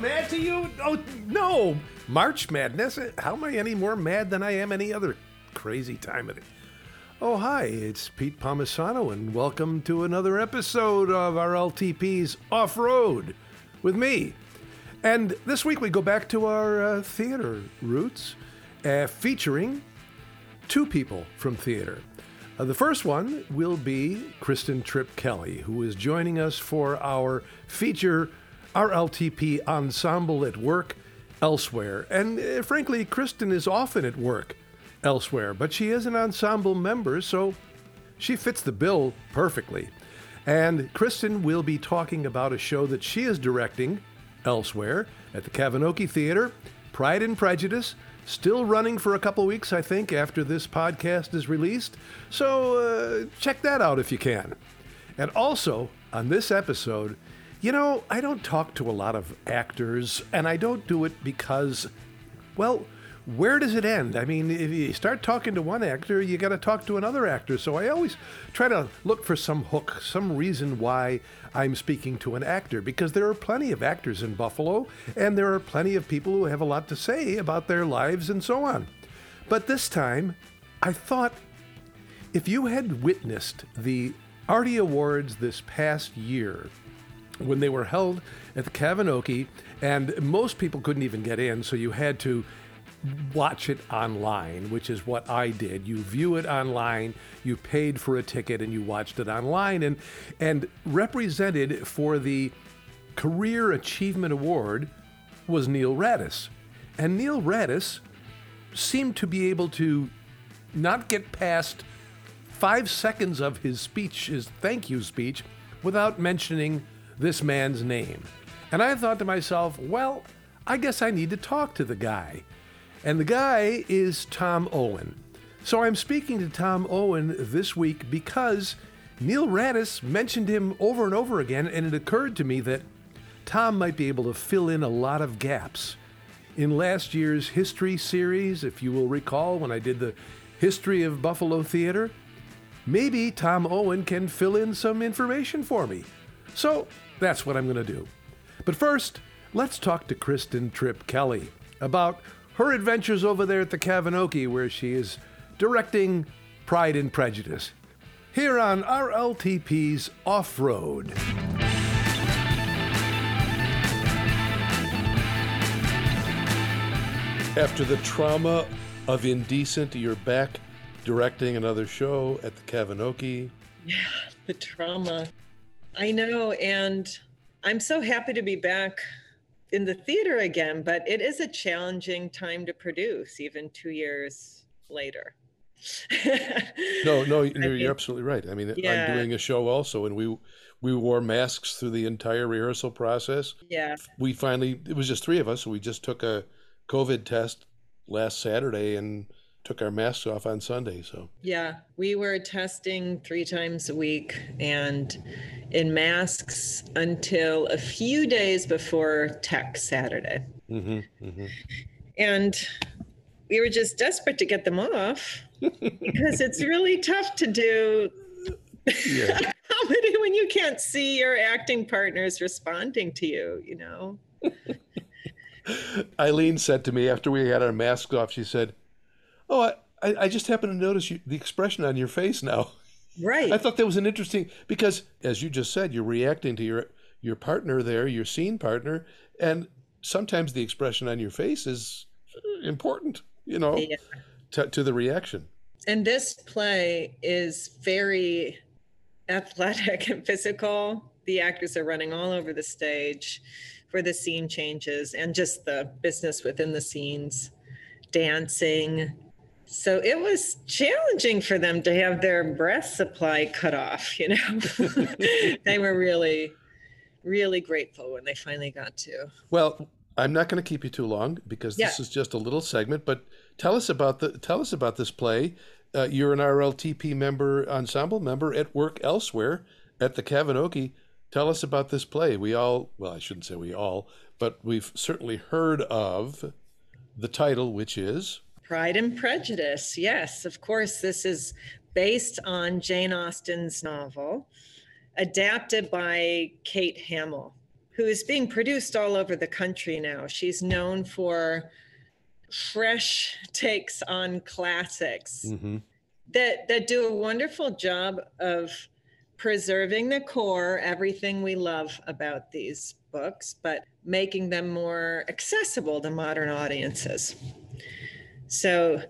mad to you? Oh, no. March Madness? How am I any more mad than I am any other crazy time of it? Oh, hi, it's Pete Pomisano, and welcome to another episode of RLTP's Off Road with me. And this week we go back to our uh, theater roots, uh, featuring two people from theater. Uh, the first one will be Kristen Tripp Kelly, who is joining us for our feature, our LTP ensemble at work elsewhere. And uh, frankly, Kristen is often at work elsewhere, but she is an ensemble member, so she fits the bill perfectly. And Kristen will be talking about a show that she is directing elsewhere at the Kavinoky Theater, Pride and Prejudice, still running for a couple weeks, I think, after this podcast is released. So uh, check that out if you can. And also, on this episode, you know, I don't talk to a lot of actors, and I don't do it because, well, where does it end? I mean, if you start talking to one actor, you got to talk to another actor. So I always try to look for some hook, some reason why I'm speaking to an actor, because there are plenty of actors in Buffalo, and there are plenty of people who have a lot to say about their lives and so on. But this time, I thought if you had witnessed the Artie Awards this past year, when they were held at the Kavinoky, and most people couldn't even get in, so you had to watch it online, which is what I did. You view it online, you paid for a ticket, and you watched it online. And, and represented for the Career Achievement Award was Neil Radice. And Neil Radice seemed to be able to not get past five seconds of his speech, his thank you speech, without mentioning this man's name. And I thought to myself, well, I guess I need to talk to the guy. And the guy is Tom Owen. So I'm speaking to Tom Owen this week because Neil Radice mentioned him over and over again, and it occurred to me that Tom might be able to fill in a lot of gaps. In last year's history series, if you will recall, when I did the history of Buffalo theater, maybe Tom Owen can fill in some information for me. So that's what I'm going to do. But first, let's talk to Kristen Tripp Kelly about her adventures over there at the Kavinoky, where she is directing Pride and Prejudice. Here on RLTP's Off Road. After the trauma of Indecent, you're back directing another show at the Kavinoky. Yeah, the trauma. I know. And I'm so happy to be back in the theater again, but it is a challenging time to produce, even two years later. no, no, you're, you're, absolutely right. I mean, yeah. I'm doing a show also, and we we wore masks through the entire rehearsal process. Yeah. We finally, it was just three of us, so we just took a COVID test last Saturday and took our masks off on Sunday. So yeah, we were testing three times a week and in masks until a few days before Tech Saturday. Mm-hmm, mm-hmm. And we were just desperate to get them off because it's really tough to do. Yeah. comedy when you can't see your acting partners responding to you, you know. Eileen said to me after we had our masks off, she said, Oh, I, I just happened to notice you, the expression on your face now. Right. I thought that was an interesting because, as you just said, you're reacting to your your partner there, your scene partner, and sometimes the expression on your face is uh, important. You know, yeah. to, to the reaction. And this play is very athletic and physical. The actors are running all over the stage for the scene changes and just the business within the scenes, dancing, so it was challenging for them to have their breath supply cut off, you know. they were really, really grateful when they finally got to. Well, I'm not going to keep you too long because yeah. this is just a little segment, but tell us about the tell us about this play. Uh, you're an RLTP member, ensemble member at work elsewhere at the Kavinoky. Tell us about this play. We all, well, I shouldn't say we all, but we've certainly heard of the title, which is Pride and Prejudice. Yes, of course, this is based on Jane Austen's novel, adapted by Kate Hamill, who is being produced all over the country now. She's known for fresh takes on classics Mm-hmm. that that do a wonderful job of preserving the core, everything we love about these books, but making them more accessible to modern audiences. So,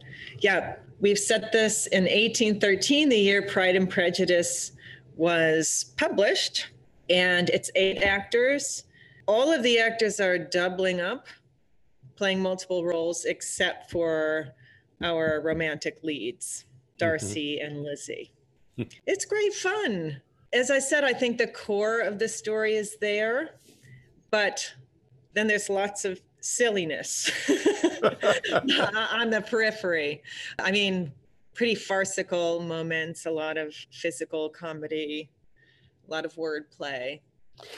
yeah, we've set this in 1813, the year Pride and Prejudice was published, and it's eight actors. All of the actors are doubling up, playing multiple roles, except for our romantic leads, mm-hmm. Darcy and Lizzie. it's great fun. As I said, I think the core of the story is there, but then there's lots of silliness on the periphery. I mean, pretty farcical moments, a lot of physical comedy, a lot of wordplay.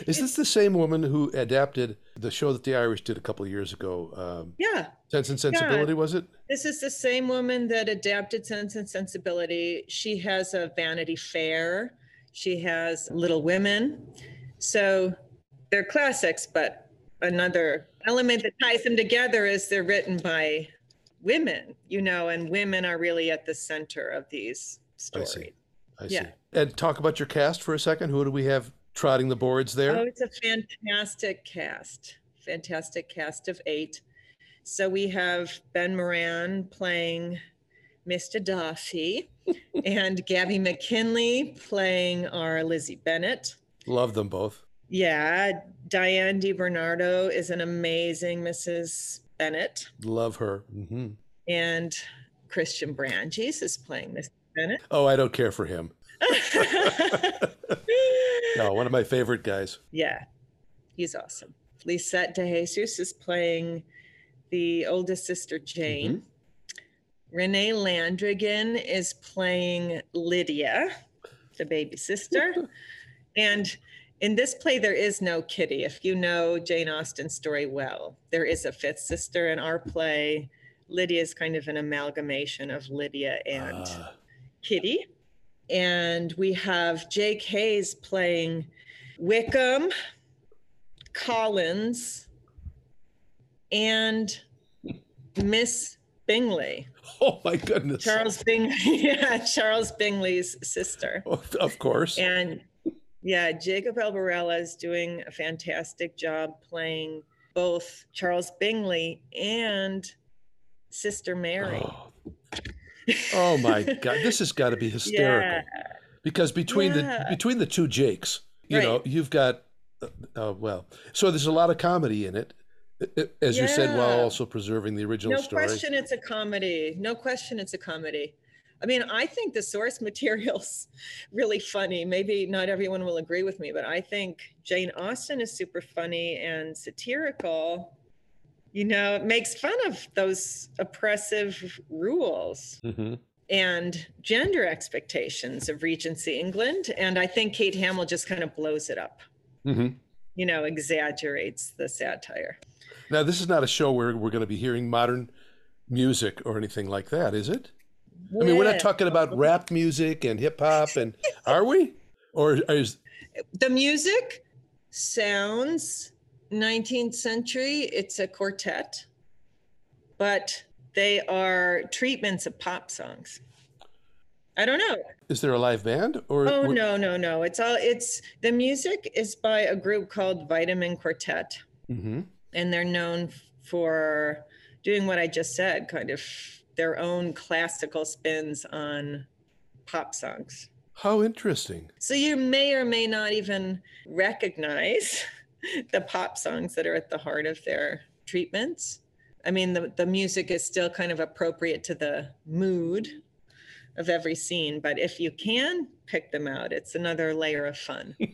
Is this the same woman who adapted the show that the Irish did a couple of years ago? Um, Yeah, Sense and Sensibility, was it? this is the same woman that adapted Sense and Sensibility. She has a Vanity Fair, she has Little Women. So they're classics, but another element that ties them together is they're written by women, you know, and women are really at the center of these stories. I see. I Yeah. see. And talk about your cast for a second. Who do we have trotting the boards there? Oh, it's a fantastic cast. Fantastic cast of eight. So we have Ben Moran playing Mr. Darcy and Gabby McKinley playing our Lizzie Bennet. Love them both. Yeah, Diane DiBernardo is an amazing Mrs. Bennet. Love her. hmm And Christian Brandjes is playing Mr. Bennet. Oh, I don't care for him. No, one of my favorite guys. Yeah, he's awesome. Lisette De Jesus is playing the oldest sister, Jane. Renee Landrigan is playing Lydia, the baby sister. and in this play, there is no Kitty. If you know Jane Austen's story well, there is a fifth sister in our play. Lydia is kind of an amalgamation of Lydia and Ah, Kitty. And we have Jake Hayes playing Wickham, Collins, and Miss Bingley. oh my goodness. Charles Bingley, yeah, Charles Bingley's sister. Of- Of course. And yeah, Jacob Albarella is doing a fantastic job playing both Charles Bingley and Sister Mary. Oh. Oh my God, this has got to be hysterical. Because between the between the two Jakes, you know, you've got, uh, uh, well, so there's a lot of comedy in it, uh, uh, as you said, while also preserving the original No story. No question it's a comedy. No question it's a comedy. I mean, I think the source material's really funny. Maybe not everyone will agree with me, but I think Jane Austen is super funny and satirical. You know, it makes fun of those oppressive rules hmm and gender expectations of Regency England. And I think Kate Hamill just kind of blows it up, hmm you know, exaggerates the satire. Now, this is not a show where we're going to be hearing modern music or anything like that, is it? I mean, we're not talking about rap music and hip hop, and are we? Or is the music sounds 19th century it's a quartet but they are treatments of pop songs i don't know is there a live band? Or oh we're- no no no it's all it's the music is by a group called vitamin quartet Mhm. and they're known for doing what i just said kind of their own classical spins on pop songs How interesting. So you may or may not even recognize the pop songs that are at the heart of their treatments. I mean, the, the music is still kind of appropriate to the mood of every scene, but if you can pick them out, it's another layer of fun.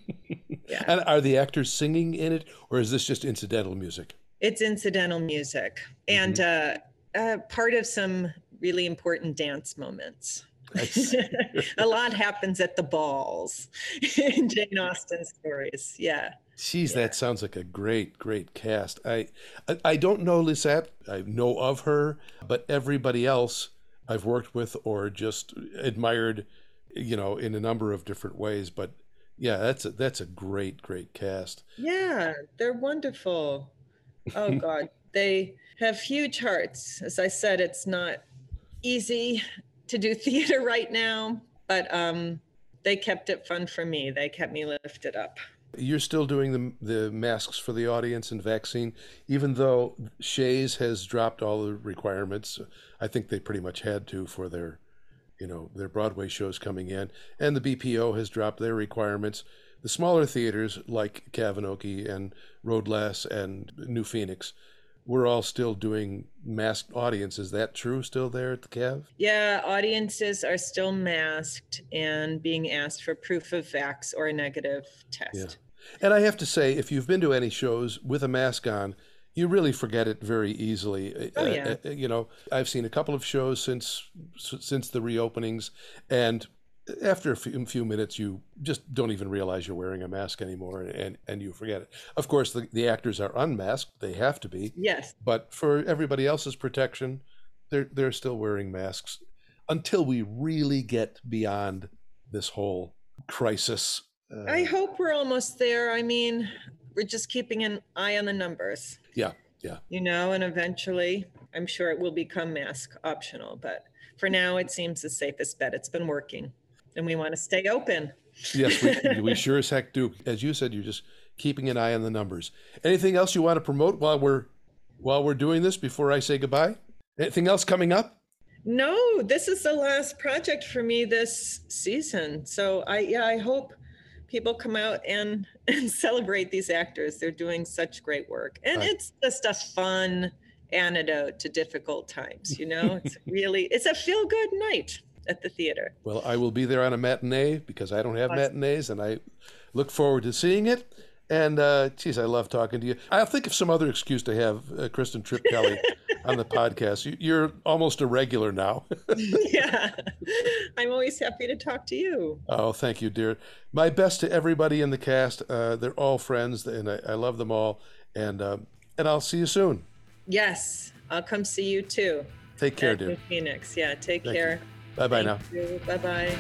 Yeah. And are the actors singing in it, or is this just incidental music? It's incidental music and uh, uh, part of some really important dance moments. A lot happens at the balls in Jane Austen stories. Yeah. Jeez, that sounds like a great, great cast. I, I, I don't know Lisette. I know of her, but everybody else I've worked with or just admired, you know, in a number of different ways. But Yeah, that's a that's a great great cast. Yeah, they're wonderful. Oh God, they have huge hearts. As I said, it's not easy to do theater right now, but um, they kept it fun for me. They kept me lifted up. You're still doing the the masks for the audience and vaccine, even though Shea's has dropped all the requirements. I think they pretty much had to for their, you know, their Broadway shows coming in, and the BPO has dropped their requirements. The smaller theaters like Kavinoky and Road Less and New Phoenix we're all still doing masked audience. Is that true still there at the Cav? Yeah, audiences are still masked and being asked for proof of vax or a negative test. Yeah. And I have to say, if you've been to any shows with a mask on, you really forget it very easily. Oh, yeah. Uh, you know, I've seen a couple of shows since since the reopenings, and after a few, few, minutes, you just don't even realize you're wearing a mask anymore, and and you forget it. Of course, the, the actors are unmasked; they have to be. Yes. But for everybody else's protection, they're they're still wearing masks until we really get beyond this whole crisis. Uh, I hope we're almost there. I mean, we're just keeping an eye on the numbers. Yeah, yeah. You know, and eventually, I'm sure it will become mask optional, but for now, it seems the safest bet. It's been working and we want to stay open. yes, we, we sure as heck do. As you said, you're just keeping an eye on the numbers. Anything else you want to promote while we're while we're doing this before I say goodbye? Anything else coming up? No, this is the last project for me this season. So I yeah, I hope people come out and and celebrate these actors. They're doing such great work. And it's just a fun antidote to difficult times, you know? It's really it's a feel good night at the theater. Well, I will be there on a matinee because I don't have awesome. matinees, and I look forward to seeing it. And uh, geez, I love talking to you. I'll think of some other excuse to have uh, Kristen Tripp Kelly on the podcast. You're almost a regular now. yeah, I'm always happy to talk to you. Oh, thank you, dear. My best to everybody in the cast. Uh, they're all friends, and I, I, love them all. And uh, and I'll see you soon. Yes, I'll come see you too. Take care, dear. Phoenix. Yeah, take thank care. You. Bye bye now. Bye bye.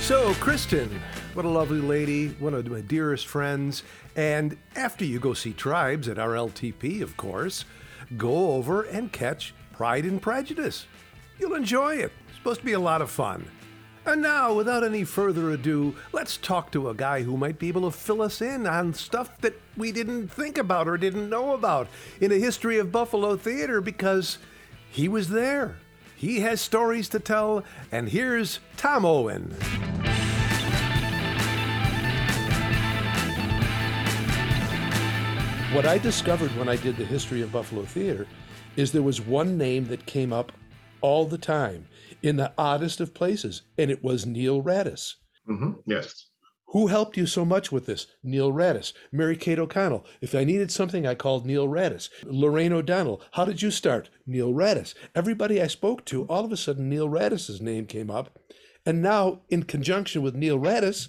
So, Kristen, what a lovely lady, one of my dearest friends. And after you go see Tribes at RLTP, of course, go over and catch Pride and Prejudice. You'll enjoy it. It's supposed to be a lot of fun. And now, without any further ado, let's talk to a guy who might be able to fill us in on stuff that we didn't think about or didn't know about in the history of Buffalo theater because he was there. He has stories to tell, and here's Tom Owen. What I discovered when I did the history of Buffalo theater is there was one name that came up all the time in the oddest of places, and it was Neil Radice. Mm-hmm. Yes. Who helped you so much with this? Neil Radice. Mary Kate O'Connell. If I needed something, I called Neil Radice. Lorraine O'Donnell. How did you start? Neil Radice. Everybody I spoke to, all of a sudden, Neil Radice's name came up. And now, in conjunction with Neil Radice,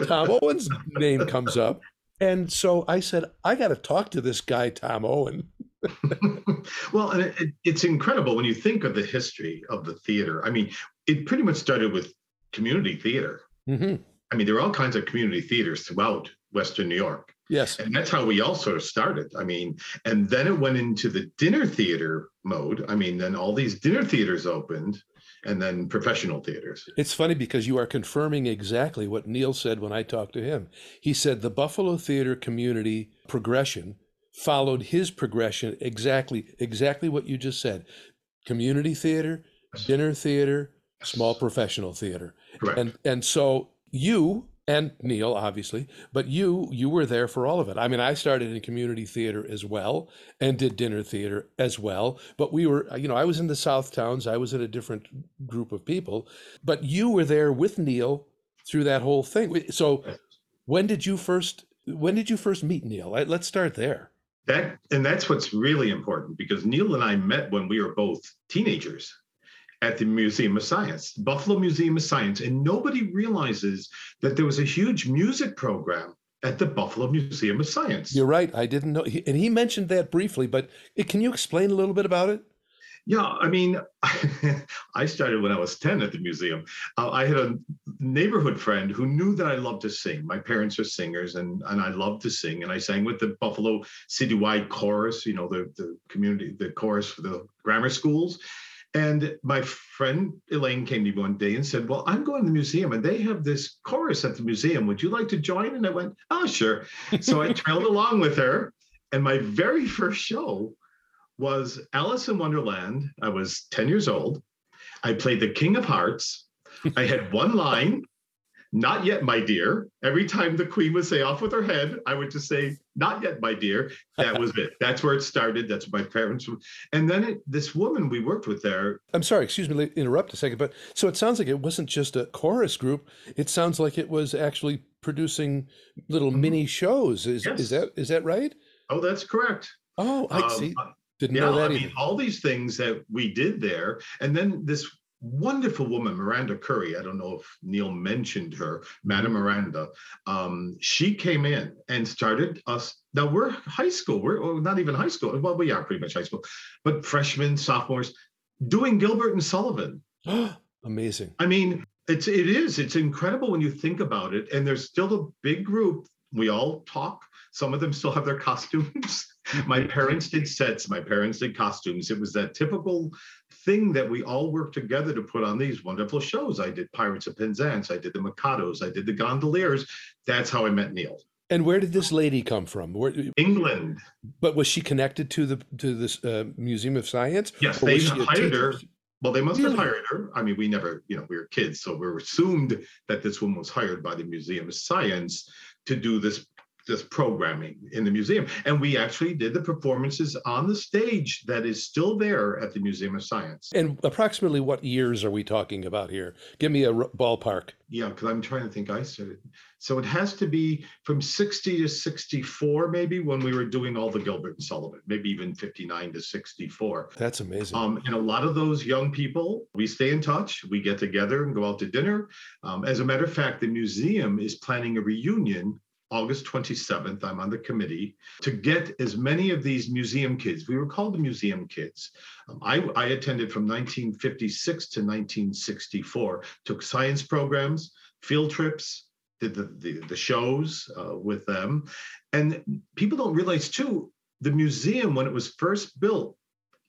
Tom Owen's name comes up. And so I said, I got to talk to this guy, Tom Owen. well, and it, it's incredible when you think of the history of the theater. I mean, it pretty much started with community theater. Mm-hmm. I mean, there were all kinds of community theaters throughout Western New York. Yes. And that's how we all sort of started. I mean, and then it went into the dinner theater mode. I mean, then all these dinner theaters opened and then professional theaters. It's funny because you are confirming exactly what Neil said when I talked to him. He said the Buffalo theater community progression followed his progression exactly exactly what you just said. Community theater dinner theater small professional theater. Correct. and and so you and Neil obviously but you you were there for all of it. I mean I started in community theater as well and did dinner theater as well but we were you know I was in the south towns. I was in a different group of people but you were there with Neil through that whole thing. So when did you first when did you first meet Neil? Let's start there that and that's what's really important because Neil and I met when we were both teenagers at the Museum of Science, Buffalo Museum of Science, and nobody realizes that there was a huge music program at the Buffalo Museum of Science. You're right. I didn't know, and he mentioned that briefly. But can you explain a little bit about it? Yeah, I mean, I started when I was 10 at the museum. Uh, I had a neighborhood friend who knew that I loved to sing. My parents are singers and, and I loved to sing. And I sang with the Buffalo Citywide Chorus, you know, the, the community, the chorus for the grammar schools. And my friend Elaine came to me one day and said, Well, I'm going to the museum and they have this chorus at the museum. Would you like to join? And I went, Oh, sure. So I trailed along with her. And my very first show was Alice in Wonderland. I was 10 years old. I played the King of Hearts. I had one line, not yet, my dear. Every time the queen would say off with her head, I would just say, not yet, my dear. That was it. That's where it started. That's what my parents. were. And then it, this woman we worked with there. I'm sorry, excuse me, interrupt a second, but so it sounds like it wasn't just a chorus group. It sounds like it was actually producing little mm-hmm. mini shows. Is, yes. is that is that right? Oh, that's correct. Oh, I um, see. Didn't yeah, know that I either. mean, all these things that we did there, and then this wonderful woman, Miranda Curry. I don't know if Neil mentioned her, Madam. Miranda. Um, she came in and started us. Now we're high school. We're well, not even high school. Well, we are pretty much high school, but freshmen, sophomores, doing Gilbert and Sullivan. Amazing. I mean, it's it is. It's incredible when you think about it. And there's still a big group. We all talk. Some of them still have their costumes. my parents did sets, my parents did costumes. It was that typical thing that we all worked together to put on these wonderful shows. I did Pirates of Penzance, I did the Mikados, I did the Gondoliers. That's how I met Neil. And where did this lady come from? Where, England. But was she connected to the to this uh, Museum of Science? Yes, they hired her. Well, they must really? have hired her. I mean, we never, you know, we were kids, so we were assumed that this woman was hired by the Museum of Science to do this this programming in the museum. And we actually did the performances on the stage that is still there at the Museum of Science. And approximately what years are we talking about here? Give me a ballpark. Yeah, because I'm trying to think. I started. So it has to be from 60 to 64, maybe, when we were doing all the Gilbert and Sullivan, maybe even 59 to 64. That's amazing. Um, and a lot of those young people, we stay in touch. We get together and go out to dinner. Um, as a matter of fact, the museum is planning a reunion August 27th, I'm on the committee to get as many of these museum kids. We were called the museum kids. Um, I, I, attended from 1956 to 1964, took science programs, field trips, did the, the, the shows uh, with them. And people don't realize, too, the museum, when it was first built,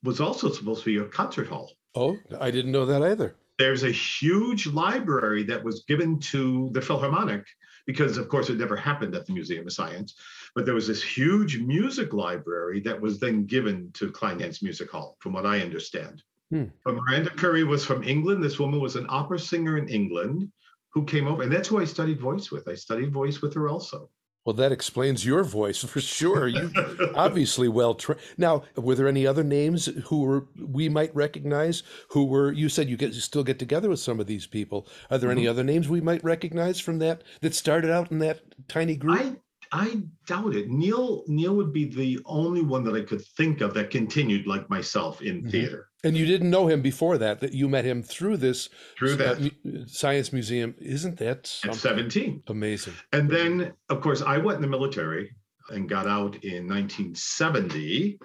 was also supposed to be a concert hall. Oh, I didn't know that either. There's a huge library that was given to the Philharmonic because of course it never happened at the Museum of Science. But there was this huge music library that was then given to Kleinhans Music Hall, from what I understand. Hmm. But Miranda Curry was from England. This woman was an opera singer in England who came over, and that's who I studied voice with. I studied voice with her also. Well, that explains your voice for sure. You obviously well trained. Now, were there any other names who were we might recognize? Who were you said you get you still get together with some of these people? Are there mm-hmm. any other names we might recognize from that that started out in that tiny group? I I doubt it. Neil Neil would be the only one that I could think of that continued like myself in mm-hmm. theater. And you didn't know him before that; that you met him through this through that uh, science museum. Isn't that at seventeen? Amazing. And then, of course, I went in the military and got out in 1970,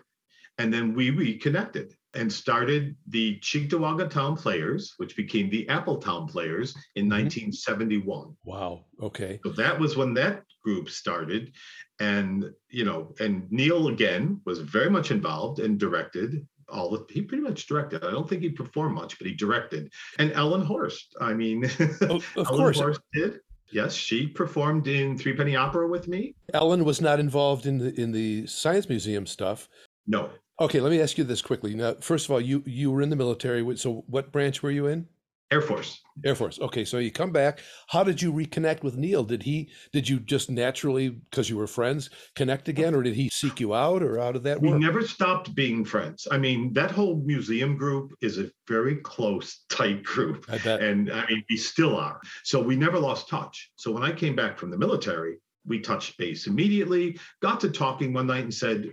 and then we reconnected and started the Cheektowaga Town Players, which became the Appletown Players in mm-hmm. 1971. Wow. Okay. So that was when that group started. And, you know, and Neil again was very much involved and directed all the, he pretty much directed. I don't think he performed much, but he directed. And Ellen Horst, I mean, oh, of Ellen course. Horst did. Yes, she performed in Three Penny Opera with me. Ellen was not involved in the in the Science Museum stuff. No, Okay, let me ask you this quickly. Now, first of all, you you were in the military. So, what branch were you in? Air Force. Air Force. Okay, so you come back. How did you reconnect with Neil? Did he? Did you just naturally, because you were friends, connect again, or did he seek you out, or out of that We never stopped being friends. I mean, that whole museum group is a very close, tight group, I bet. and I mean, we still are. So we never lost touch. So when I came back from the military, we touched base immediately. Got to talking one night and said,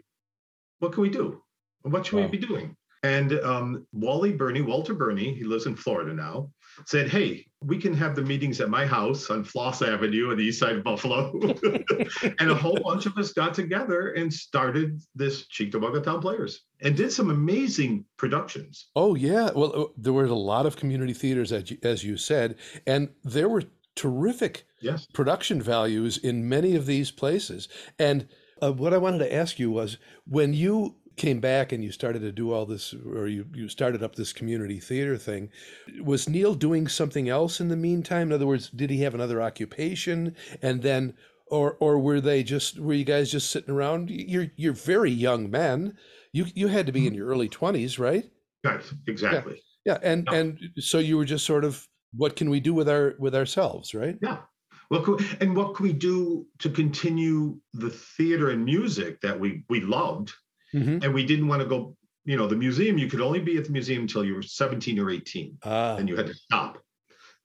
"What can we do?" What should wow. we be doing? And um, Wally Burney, Walter Burney, he lives in Florida now. said, Hey, we can have the meetings at my house on Floss Avenue on the east side of Buffalo. and a whole bunch of us got together and started this Cheektowaga Town Players and did some amazing productions. Oh, yeah. Well, uh, there were a lot of community theaters, as you, as you said, and there were terrific yes. production values in many of these places. And uh, what I wanted to ask you was when you came back and you started to do all this or you, you started up this community theater thing was neil doing something else in the meantime? In other words did he have another occupation? And then or or were they just were you guys just sitting around? You're you're very young men. You you had to be in your early 20s right? Right exactly. Yeah, yeah. and yeah. and so you were just sort of what can we do with our with ourselves right? Yeah. Well, and what can we do to continue the theater and music that we we loved mm-hmm. and we didn't want to go. You know, the museum you could only be at the museum until you were 17 or 18, ah. and you had to stop.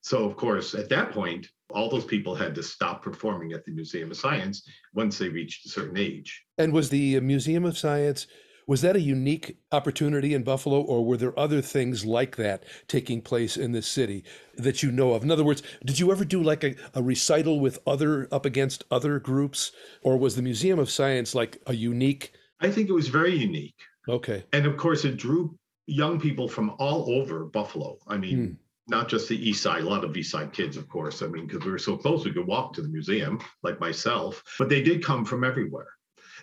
So, of course, at that point, all those people had to stop performing at the Museum of Science once they reached a certain age. And was the Museum of Science was that a unique opportunity in Buffalo, or were there other things like that taking place in this city that you know of? In other words, did you ever do like a, a recital with other up against other groups, or was the Museum of Science like a unique I think it was very unique. Okay. And of course, it drew young people from all over Buffalo. I mean, hmm. not just the East Side, a lot of East Side kids, of course. I mean, because we were so close, we could walk to the museum, like myself, but they did come from everywhere.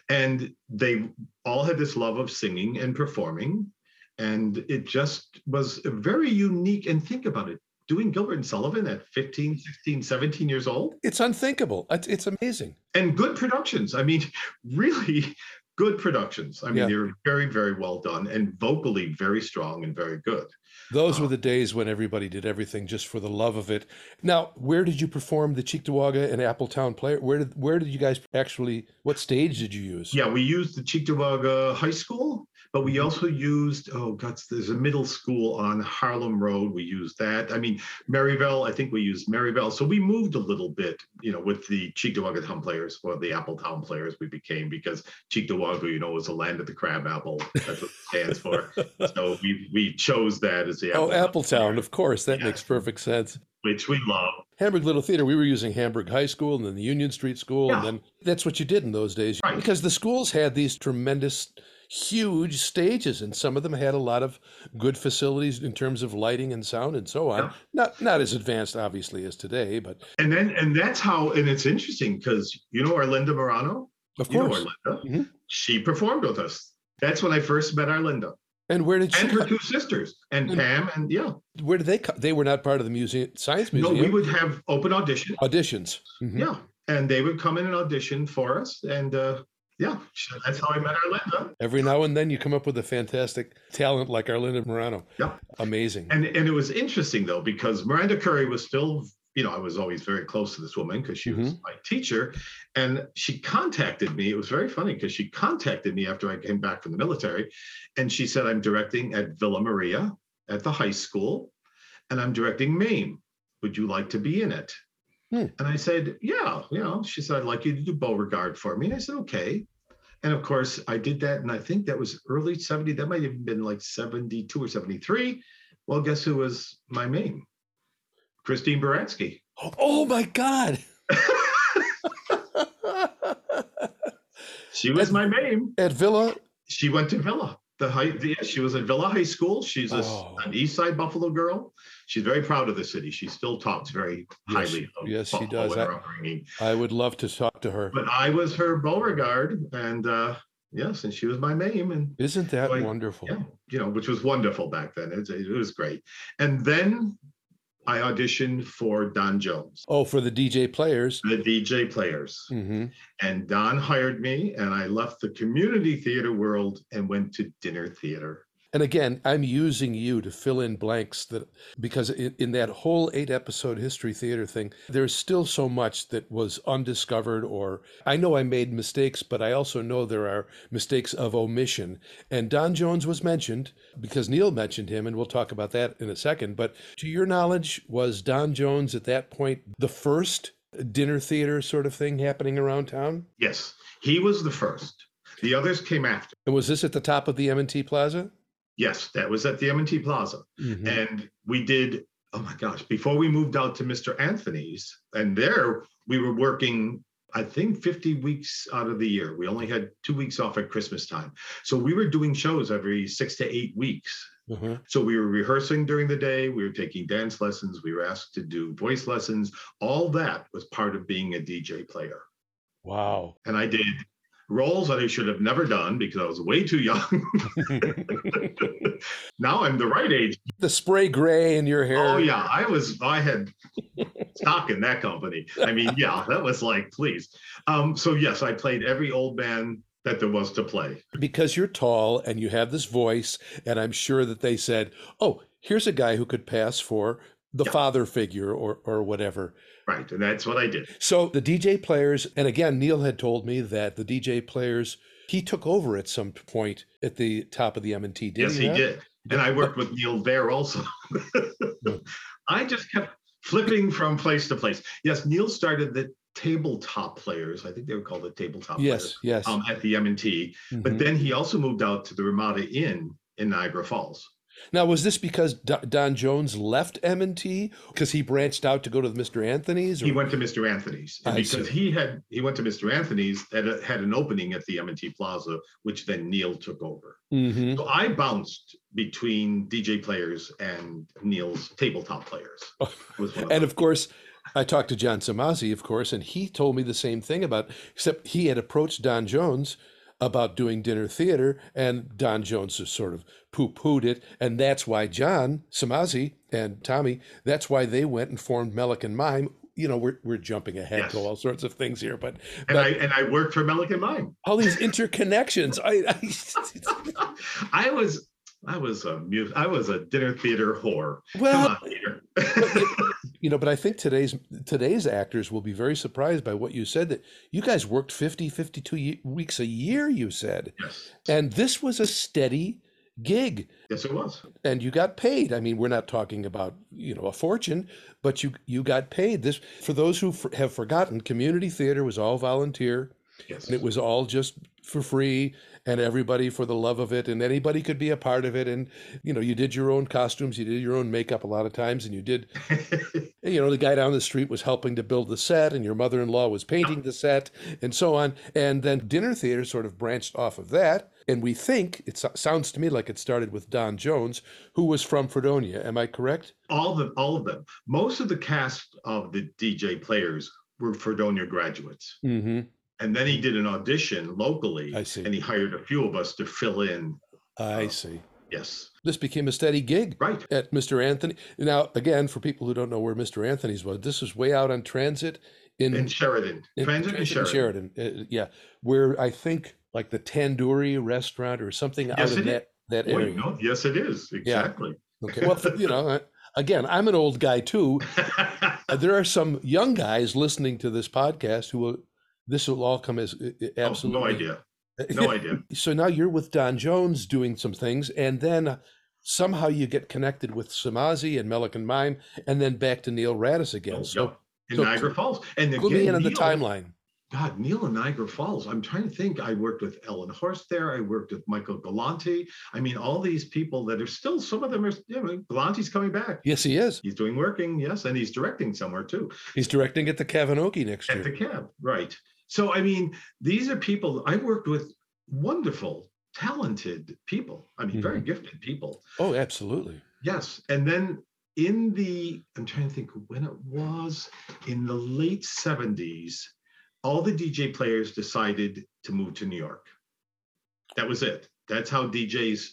And they all had this love of singing and performing. And it just was very unique. And think about it doing Gilbert and Sullivan at 15, 16, 17 years old. It's unthinkable. It's amazing. And good productions. I mean, really good productions. I mean, yeah. they're very, very well done and vocally very strong and very good. Those were um, the days when everybody did everything just for the love of it. Now, where did you perform the Cheektowaga and Appletown player? Where did where did you guys actually? What stage did you use? Yeah, we used the Cheektowaga High School but we also used, oh, God, there's a middle school on Harlem Road. We used that. I mean, Maryvale, I think we used Maryvale. So we moved a little bit, you know, with the Cheektowaga Town players or the Appletown players we became because Cheektowaga, you know, was the land of the crab apple. That's what it stands for. so we, we chose that as the Oh, Appletown, of course. That makes perfect sense which we love. Hamburg Little Theater, we were using Hamburg High School and then the Union Street School. Yeah. And then that's what you did in those days. Right. Because the schools had these tremendous huge stages, and some of them had a lot of good facilities in terms of lighting and sound and so on. Yeah. Not not as advanced, obviously, as today, but and then and that's how and it's interesting because you know Arlinda Morano, of course, Arlinda, mm-hmm. she performed with us. That's when I first met Arlinda. And where did she? And her two sisters, and, and, Pam, and yeah. Where did they come? They were not part of the museum, science museum. No, we would have open auditions. Auditions. Mm-hmm. Yeah, and they would come in and audition for us, and uh, yeah, that's how I met Arlinda. Every now and then you come up with a fantastic talent like Arlinda Morano. Yeah. Amazing. And and it was interesting though, because Miranda Curry was still, you know, I was always very close to this woman because she mm-hmm. was my teacher. And she contacted me. It was very funny because she contacted me after I came back from the military. And she said, I'm directing at Villa Maria at the high school, and I'm directing Mame. Would you like to be in it? Hmm. And I said, Yeah, you know, she said, I'd like you to do Beauregard for me. And I said, Okay. And of course, I did that. And I think that was early 70. That might have been like 72 or 73. Well, guess who was my Mame? Christine Baranski. Oh my God. she was at, my Mame. At Villa? She went to Villa. The high, the, she was at Villa High School. She's a, oh. an East Side Buffalo girl. She's very proud of the city. She still talks very highly yes, of yes, Buffalo she does. I, I, would love to talk to her. But I was her Beauregard, and uh, yes, and she was my Mame. And isn't that so I, wonderful? Yeah, you know, which was wonderful back then. It, it was great. And then I auditioned for Don Jones. Oh, for the DJ players. The DJ players. Mm-hmm. And Don hired me, and I left the community theater world and went to dinner theater. And again, I'm using you to fill in blanks that because in, in, that whole eight episode history theater thing, there's still so much that was undiscovered. Or I know I made mistakes, but I also know there are mistakes of omission. And Don Jones was mentioned because Neil mentioned him, and we'll talk about that in a second. But to your knowledge, was Don Jones at that point the first dinner theater sort of thing happening around town? Yes, he was the first. The others came after. And was this at the top of the M&T Plaza? Yes, that was at the M&T Plaza. Mm-hmm. And we did oh my gosh, before we moved out to Mr. Anthony's, and there we were working, I think 50 weeks out of the year. We only had two weeks off at Christmas time. So we were doing shows every six to eight weeks. Mhm. So we were rehearsing during the day, we were taking dance lessons, we were asked to do voice lessons. All that was part of being a DJ player. Wow. And I did roles that I should have never done because I was way too young. now I'm the right age. the spray gray in your hair. Oh yeah, I was I had stock in that company. I mean, yeah, that was like, please. Um, so yes, I played every old man that there was to play. Because you're tall and you have this voice, and I'm sure that they said, "Oh, here's a guy who could pass for the Yeah. father figure or or whatever." Right. And that's what I did. So the DJ players, and again, Neil had told me that the DJ players he took over at some point at the top of the M&T. Did yes, he not? did. And I worked with Neil there also. I just kept flipping from place to place. Yes, Neil started the tabletop players. I think they were called the tabletop Yes, yes. players um, at the M&T. But Mhm. then he also moved out to the Ramada Inn in Niagara Falls. Now, was this because Do- Don Jones left M&T because he branched out to go to Mr. Anthony's? Or? He went to Mr. Anthony's I because see. he had he went to Mr. Anthony's that had an opening at the M&T Plaza, which then Neil took over. Mhm. So I bounced between DJ players and Neil's tabletop players. One of And of course, I talked to John Samazi, of course, and he told me the same thing about, except he had approached Don Jones about doing dinner theater, and Don Jones sort of poo pooed it. And that's why John Samazi and Tommy, that's why they went and formed Melick and Mime. You know, we're, we're jumping ahead to all sorts of things here, but, and but I and I worked for Melick and Mime. all these interconnections. I, I I was I was a mu- I was a dinner theater whore. well, on. You know but i think today's today's actors will be very surprised by what you said that you guys worked 50 52 weeks a year you said. Yes, and this was a steady gig. Yes, it was. and you got paid. I mean we're not talking about you know a fortune but you you got paid. This for those who f- have forgotten community theater was all volunteer. Yes, and it was all just for free and everybody for the love of it and anybody could be a part of it and you know you did your own costumes you did your own makeup a lot of times and you did you know the guy down the street was helping to build the set and your mother-in-law was painting the set and so on and then dinner theater sort of branched off of that and we think it sounds to me like it started with don jones who was from fredonia am i correct all the all of them. Most of the cast of the DJ players were Fredonia graduates. mm-hmm And then he did an audition locally, I see. and he hired a few of us to fill in. i Oh. see Yes, this became a steady gig right. at Mr. Anthony. Now, again, for people who don't know where Mr. Anthony's was, this was way out on Transit in, In Sheridan, in Transit and Sheridan. Uh, yeah, where I think like the Tandoori restaurant or something out Yes, in it that that Oh, area. know, yes, it is exactly. Okay, well, you know, uh, again, I'm an old guy too. Uh, There are some young guys listening to this podcast who will. This will all come as uh, uh, Oh, absolutely no idea. No idea. so now you're with Don Jones doing some things, and then somehow you get connected with Samazi and Melick and Mime, and then back to Neil Radice again. Oh, so yeah. so Niagara Falls, and clue me again, in on the Neil- timeline. God, Neil in Niagara Falls. I'm trying to think. I worked with Ellen Horst there. I worked with Michael Galante. I mean, all these people that are still. Some of them are. You know, Galante's coming back. Yes, he is. He's doing working. Yes, and he's directing somewhere too. He's directing at the Kavinoky next year. At the cab, right? So I mean, these are people I worked with. Wonderful, talented people. I mean, very mm-hmm. gifted people. Oh, absolutely. Yes. And then in the, I'm trying to think when it was, in the late 70s, all the DJ players decided to move to New York. That was it. That's how DJs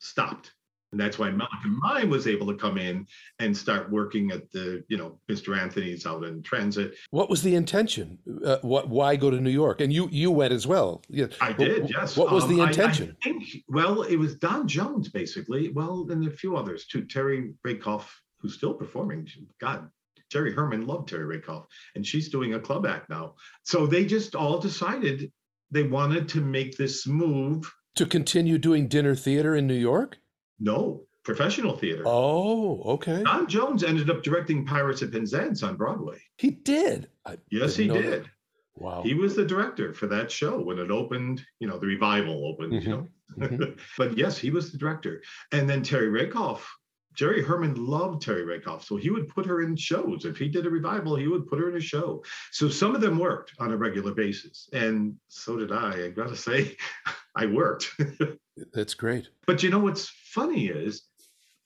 stopped. And that's why and Mime was able to come in and start working at the, you know, Mr. Anthony's out in transit. What was the intention? Uh, what? Why go to New York? And you you went as well. Yeah. I did, yes. What was Um, the I- I intention? think, well, it was Don Jones, basically. Well, and a few others too. Terry Rakoff, who's still performing. God, Jerry Herman loved Terry Rakoff, and she's doing a club act now. So they just all decided they wanted to make this move. to continue doing dinner theater in New York? No, professional theater. Oh, okay. Don Jones ended up directing Pirates of Penzance on Broadway. He did. I Yes, he know that. did. Wow. He was the director for that show when it opened, you know, the revival opened, you know. Mhm. but yes, he was the director. And then Terry Rakoff Jerry Herman loved Terry Rakoff, so he would put her in shows. If he did a revival, he would put her in a show. So some of them worked on a regular basis, and so did I. I got to say, I worked. That's great. But you know what's funny is,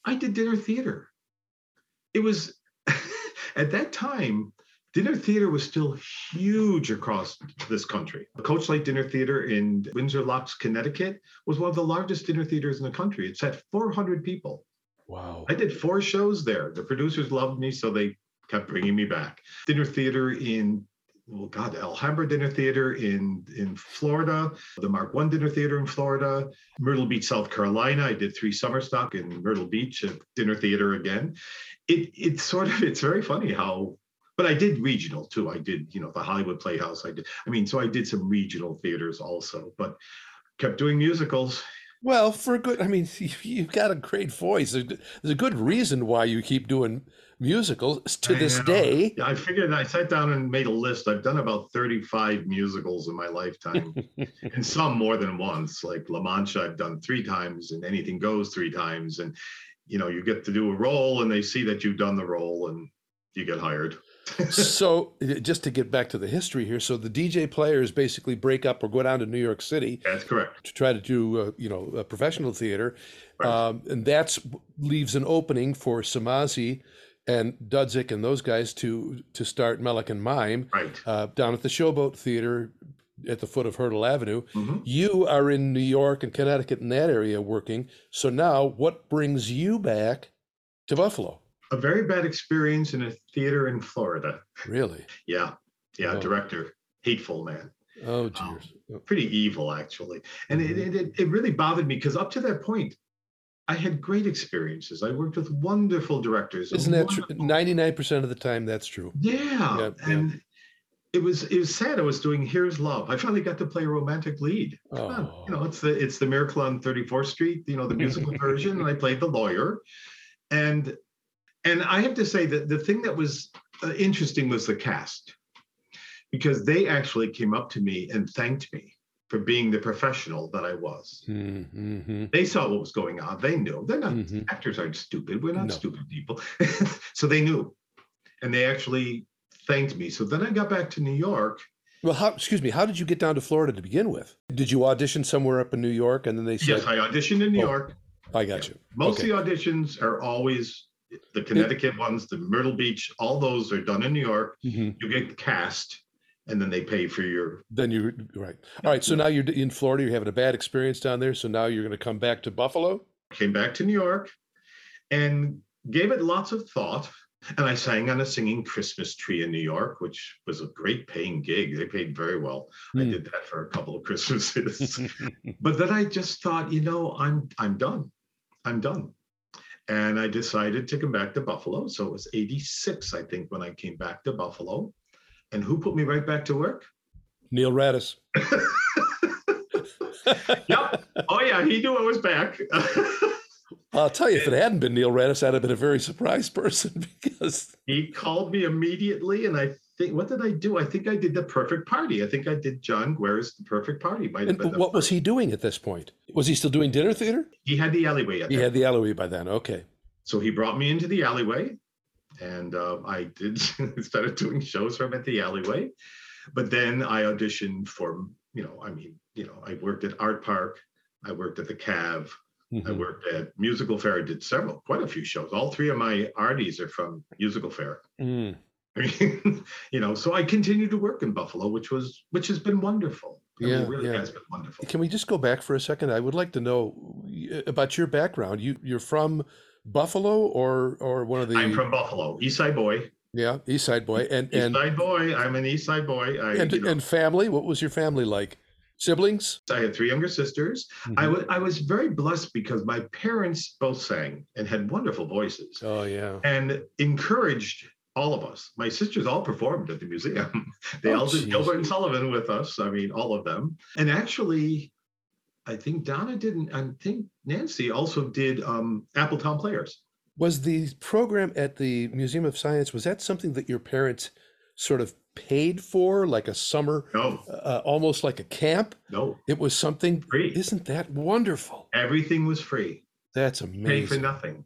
I did dinner theater. It was at that time. Dinner theater was still huge across this country. Coach Light Dinner Theater in Windsor Locks, Connecticut was one of the largest dinner theaters in the country. It sat 400 people. Wow. I did four shows there. The producers loved me, so they kept bringing me back. Dinner theater in oh God, Alhambra Dinner Theater in in Florida, the Mark One Dinner Theater in Florida, Myrtle Beach, South Carolina. I did three summer stock in Myrtle Beach at Dinner Theater again. It it's sort of it's very funny how, but I did regional too. I did you know the Hollywood Playhouse. I did. I mean, so I did some regional theaters also, but kept doing musicals. Well, for a good, I mean, you've got a great voice. There's a good reason why you keep doing musicals to I this know. day. Yeah, I figured I sat down and made a list. I've done about 35 musicals in my lifetime, and some more than once. Like La Mancha, I've done three times, and Anything Goes three times. And you know, you get to do a role, and they see that you've done the role, and you get hired. So, uh, just to get back to the history here, so the DJ players basically break up or go down to New York City That's correct. to try to do, uh, you know, a professional theater, Right. um, and that's leaves an opening for Samazi and Dudzik and those guys to to start Melick and Mime Right. uh, down at the Showboat Theater at the foot of Hertel Avenue. Mhm. You are in New York and Connecticut in that area working. So now, what brings you back to Buffalo? A very bad experience in a theater in Florida. Really? Yeah. Yeah. Oh. Director, hateful man. Oh, dears. pretty evil actually and it, Mhm. it, it really bothered me because up to that point i had great experiences i worked with wonderful directors Isn't that true? Ninety-nine percent of the time, that's true. yeah, Yeah, yeah. and it was it was sad i was doing here's love i finally got to play a romantic lead Come on, Oh. you know it's the it's the miracle on 34th street you know the musical version and i played the lawyer and and i have to say that the thing that was uh, interesting was the cast because they actually came up to me and thanked me for being the professional that i was Mm-hmm. they saw what was going on they knew they're not Mhm. actors aren't stupid we're not No. stupid people so they knew and they actually thanked me so then i got back to new york Well, how? Excuse me. How did you get down to Florida to begin with? Did you audition somewhere up in New York, and then they said, yes i auditioned in new Oh, york "I got you." Most Okay. of the auditions are always the Connecticut ones, the Myrtle Beach, all those are done in New York. Mhm. You get cast and then they pay for your Then you right. All right. So now you're in Florida. You're having a bad experience down there. So now you're going to come back to Buffalo. came back to New York and gave it lots of thought. And I sang on a singing Christmas tree in New York, which was a great paying gig. They paid very well. I Hmm. did that for a couple of Christmases. but then I just thought, you know, I'm I'm done. I'm done. And I decided to come back to Buffalo. So it was 86, I think, when I came back to Buffalo. And who put me right back to work? Neil Radice. Yep. Oh yeah, he knew I was back. I'll tell you, if it hadn't been Neil Radice, I'd have been a very surprised person because he called me immediately, and I think what did I do? I think I did the perfect party. I think I did John Guare's the perfect party. Might have and been what was he doing at this point? Was he still doing dinner theater? He had the alleyway at He had the alleyway by then. Okay. So he brought me into the alleyway, and uh, I did started doing shows from at the alleyway. But then I auditioned for, you know, I mean, you know, I worked at Artpark, I worked at the Kav, I Mhm. worked at MusicalFare. I did several, quite a few shows. All three of my Arties are from MusicalFare. Mm. I mean, you know, so I continued to work in Buffalo, which was which has been wonderful. I Yeah, it really yeah. has been wonderful. Can we just go back for a second? I would like to know about your background. You you're from Buffalo or or one of the I'm from Buffalo, East Side boy. yeah East Side boy and East and Side boy. I'm an East Side boy. I, and, you know, and family. What was your family like? Siblings? I had three younger sisters. I Mhm. wa- I was very blessed because my parents both sang and had wonderful voices Oh yeah. and encouraged all of us. My sisters all performed at the museum. they Oh, all did geez. Gilbert and Sullivan with us. I mean, all of them. And actually, I think Donna didn't. I think Nancy also did um, Appletown Players. Was the program at the Museum of Science was that something that your parents sort of paid for, like a summer, No, uh, almost like a camp? no, It was something. free. Isn't that wonderful? Everything was free. That's amazing. Pay for nothing.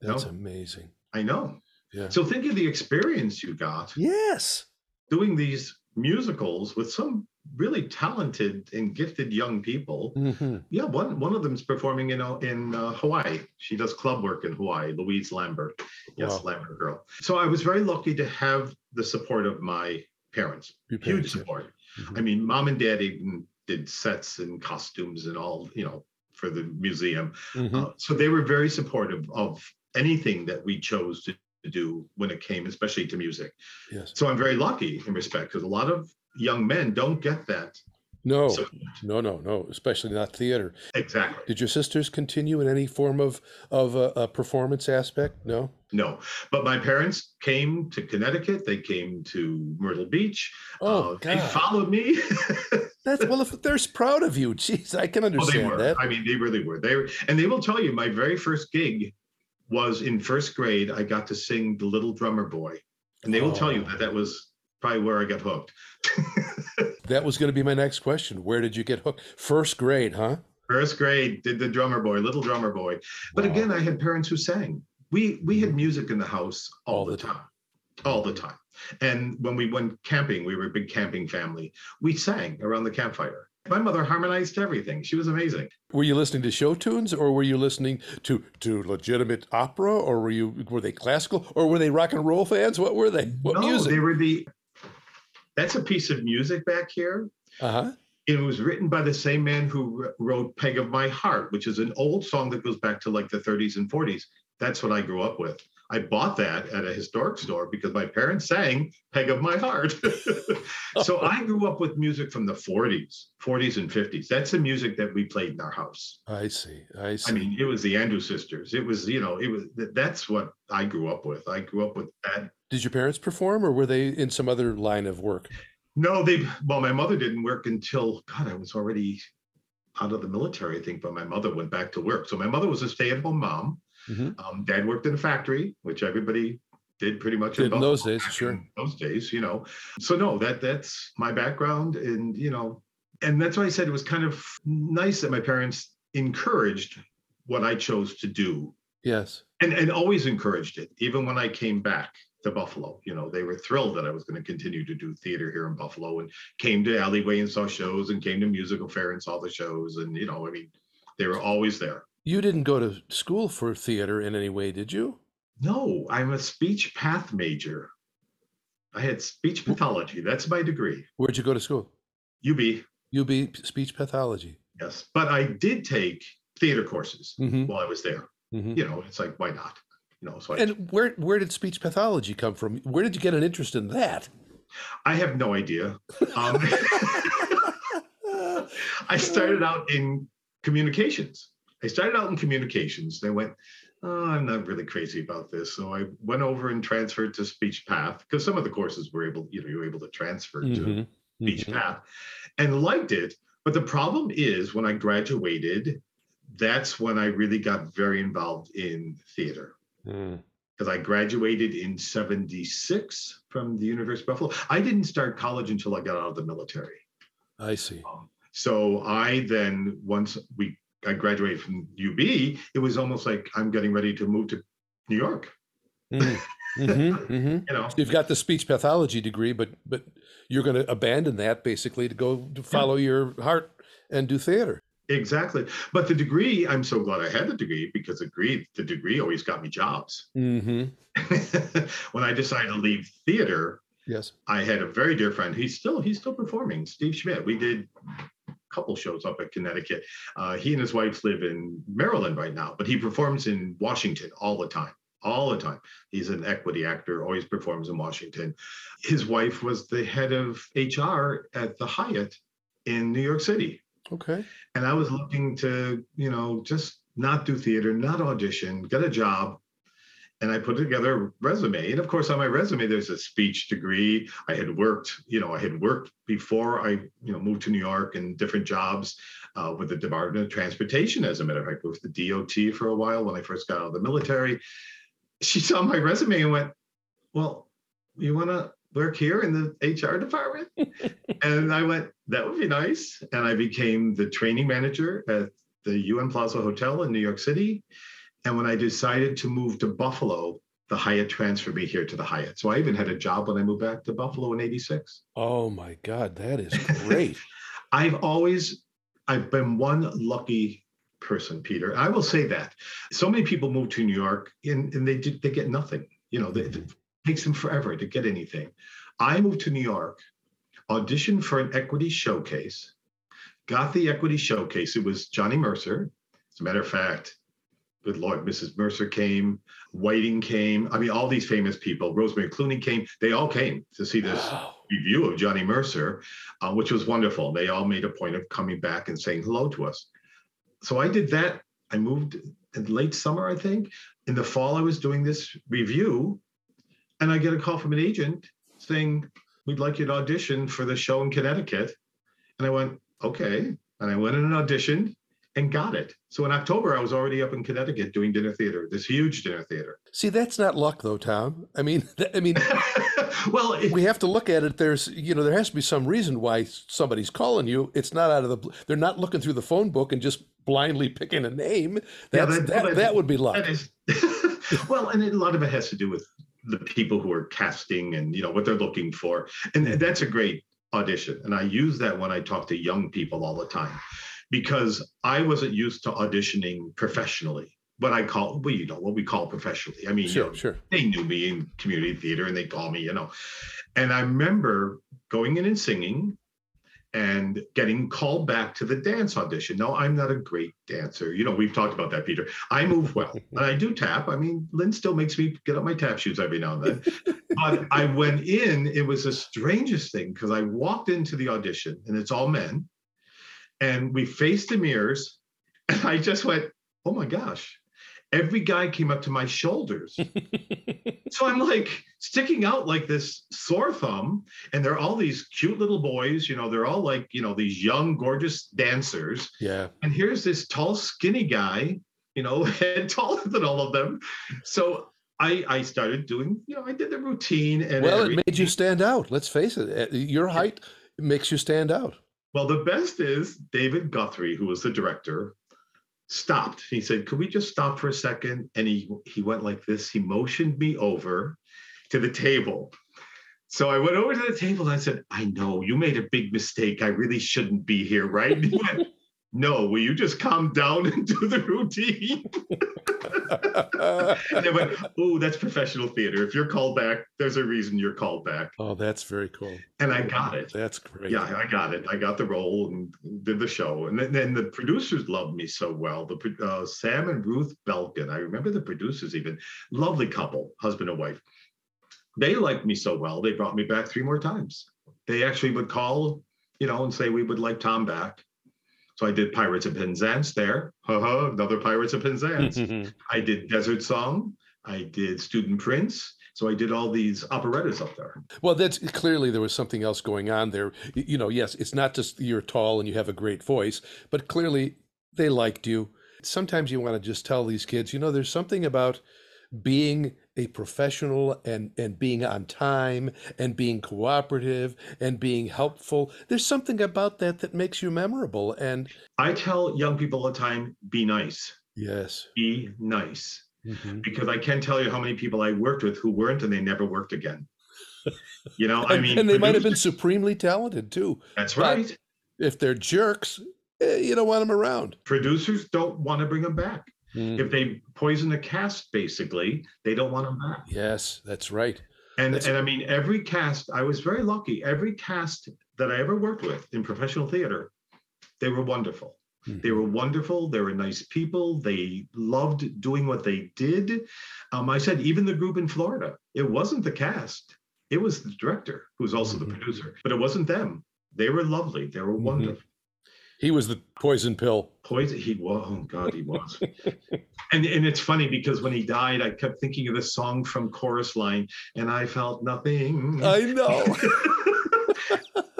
That's No. amazing. I know. Yeah. So think of the experience you got Yes. doing these musicals with some really talented and gifted young people. hmm Yeah, one one of them's performing in uh, in uh, Hawaii. She does club work in Hawaii. Louise Lambert, yes, Wow. Lambert girl. So I was very lucky to have the support of my parents. Your Huge parents, support. Mhm. I mean, mom and dad even did sets and costumes and all, you know, for the museum. Mhm. Uh, so they were very supportive of anything that we chose to, to do when it came, especially to music. Yes. So I'm very lucky in respect because a lot of young men don't get that. No, So no, no, no. Especially not theater. exactly. Did your sisters continue in any form of of a, a performance aspect? No. No, but my parents came to Connecticut. They came to Myrtle Beach. Oh Uh, they followed me. That's well. If they're proud of you, jeez, I can Oh, they understand were. that. I mean, they really were. They were, and they will tell you, my very first gig was in first grade. I got to sing "The Little Drummer Boy," and they will tell you Oh. that that was probably where I got hooked. That was going to be my next question. Where did you get hooked? First grade, huh? First grade, did the drummer boy, little drummer boy. But Wow. again, I had parents who sang. We we had mm-hmm. music in the house all, All the, the time. all the time. And when we went camping, we were a big camping family. We sang around the campfire. My mother harmonized everything. She was amazing. Were you listening to show tunes, or were you listening to to legitimate opera, or were you were they classical, or were they rock and roll fans? What were they? What no, music? they were the. That's a piece of music back here. Uh huh. It was written by the same man who wrote "Peg of My Heart," which is an old song that goes back to like the 30s and 40s. That's what I grew up with. I bought that at a historic store because my parents sang "Peg of My Heart." so I grew up with music from the 40s, 40s and 50s. That's the music that we played in our house. I see. I see. I mean, it was the Andrews Sisters. It was, you know, it was. That's what I grew up with. I grew up with that. Did your parents perform, or were they in some other line of work? No, they. Well, my mother didn't work until God. I was already out of the military, I think. But my mother went back to work. So my mother was a stay-at-home mom. Mhm. Um, Dad worked in a factory, which everybody did pretty much Did in those days, sure. Those days, you know. So no, that that's my background, and you know, and that's why I said it was kind of nice that my parents encouraged what I chose to do, Yes. and and always encouraged it, even when I came back to Buffalo. You know, they were thrilled that I was going to continue to do theater here in Buffalo, and came to Alleyway and saw shows, and came to MusicalFare and saw the shows, and you know, I mean, they were always there. You didn't go to school for theater in any way, did you? No, I'm a speech path major. I had speech pathology. That's my degree. Where'd you go to school? UB, UB speech pathology. yes. But I did take theater courses hmm while I was there. hmm You know, it's like, why not? You know, so I, And where where did speech pathology come from? Where did you get an interest in that? I have no idea. Um, I started out in communications. I started out in communications. They went, oh, I'm not really crazy about this. So I went over and transferred to speech path because some of the courses were able, you know, you were able to transfer to Mhm, speech mhm. path and liked it. But the problem is when I graduated, that's when I really got very involved in theater Mm. because I graduated in 76 from the University of Buffalo. I didn't start college until I got out of the military. I see. So I then, once we I graduated from UB, it was almost like I'm getting ready to move to New York. Mm. Mhm, mhm. You know, You've got the speech pathology degree, but but you're going to abandon that basically to go to follow your heart and do theater. exactly. But the degree, I'm so glad I had the degree because the degree, the degree always got me jobs. hmm when I decided to leave theater, Yes. I had a very dear friend. He's still he's still performing. Steve Schmidt. We did couple shows up at Connecticut. Uh, he and his wife live in Maryland right now, but he performs in Washington all the time. All the time. He's an equity actor. Always performs in Washington. His wife was the head of HR at the Hyatt in New York City, Okay. and I was looking to you know just not do theater, not audition, get a job and I put together a resume. And of course, on my resume, there's a speech degree. I had worked, you know, I had worked before I, you know, moved to New York in different jobs uh, with the Department of Transportation. As a matter of fact, with the DOT for a while when I first got out of the military. She saw my resume and went, "Well, you want to work here in the HR department?" and I went, "That would be nice." And I became the training manager at the UN Plaza Hotel in New York City And when I decided to move to Buffalo, the Hyatt transferred me here to the Hyatt. So I even had a job when I moved back to Buffalo in 86. Oh my God, that is great. I've always I've been one lucky person, Peter. I will say that. So many people move to New York and, and they they get nothing. You know, they, it takes them forever to get anything. I moved to New York, auditioned for an equity showcase, got the equity showcase. It was Johnny Mercer. As a matter of fact, good Lord, Mrs. Mercer came, Whiting came. I mean, all these famous people, Rosemary Clooney came. They all came to see this Wow. review of Johnny Mercer, uh, which was wonderful. They all made a point of coming back and saying hello to us. So I did that. I moved in late summer, I think. In the fall, I was doing this review, and I get a call from an agent saying, We'd like you to audition for the show in Connecticut. And I went, Okay. And I went in and auditioned and got it. So in October, I was already up in Connecticut doing dinner theater, this huge dinner theater. See, that's not luck, though, Tom. I mean, I mean, well, it, we have to look at it. There's, you know, there has to be some reason why somebody's calling you. It's not out of the. They're not looking through the phone book and just blindly picking a name. Yeah, that- that, that- that would be luck. That is well, and a lot of it has to do with the people who are casting and you know what they're looking for, and that's a great audition. And I use that when I talk to young people all the time, because I wasn't used to auditioning professionally. What I call, well, you know, what we call professionally. I mean, you Sure, know, sure. they knew me in community theater and they call me, you know. And I remember going in and singing and getting called back to the dance audition. No, I'm not a great dancer. You know, we've talked about that, Peter. I move well and I do tap. I mean, Lynn still makes me get up my tap shoes every now and then. but I went in, it was the strangest thing because I walked into the audition and it's all men. And we faced the mirrors and I just went, oh my gosh. Every guy came up to my shoulders. So I'm like sticking out like this sore thumb, and they're all these cute little boys. You know, they're all like, you know, these young, gorgeous dancers. Yeah. And here's this tall, skinny guy, you know, head taller than all of them. So I I started doing, you know, I did the routine and Well, every- it made you stand out. Let's face it. Your height makes you stand out. Well, the best is David Guthrie, who was the director, stopped. He said, "Could we just stop for a second? And he he went like this. He motioned me over to the table. So I went over to the table and I said, "I know you made a big mistake. I really shouldn't be here, right?" And he went, "No, will you just calm down and do the routine?" and I went, "Oh, that's professional theater. If you're called back, there's a reason you're called back." oh, that's very cool. And I got it. That's great. Yeah, I got it. I got the role and did the show. And then, then the producers loved me so well. The uh, Sam and Ruth Belkin. I remember the producers even. Lovely couple, husband and wife. They liked me so well. They brought me back three more times. They actually would call, you know, and say we would like Tom back. So I did Pirates of Penzance there. Haha, another Pirates of Penzance. I did Desert Song. I did Student Prince. So I did all these operettas up there. Well, that's clearly there was something else going on there. You know, yes, it's not just you're tall and you have a great voice, but clearly they liked you. Sometimes you want to just tell these kids, you know, there's something about being a professional and and being on time and being cooperative and being helpful. There's something about that that makes you memorable. And I tell young people all the time be nice, yes, be nice. Mhm. Because I can tell you how many people I worked with who weren't and they never worked again. You know, I and, mean, and they might have been supremely talented too. That's but- right. If they're jerks, eh, you don't want them around. Producers don't want to bring them back. Mm. If they poison a cast, basically, they don't want them back. Yes, that's right. And That's- and I mean, every cast, I was very lucky. Every cast that I ever worked with in professional theater, they were wonderful. They were wonderful. They were nice people. They loved doing what they did. Um, I said, even the group in Florida, it wasn't the cast, it was the director, who's also Mhm. the producer, but it wasn't them. They were lovely. They were Mhm. wonderful. He was the poison pill. Poison, he was, oh God, he was. and, and it's funny because when he died, I kept thinking of the song from Chorus Line, and I felt nothing. I know.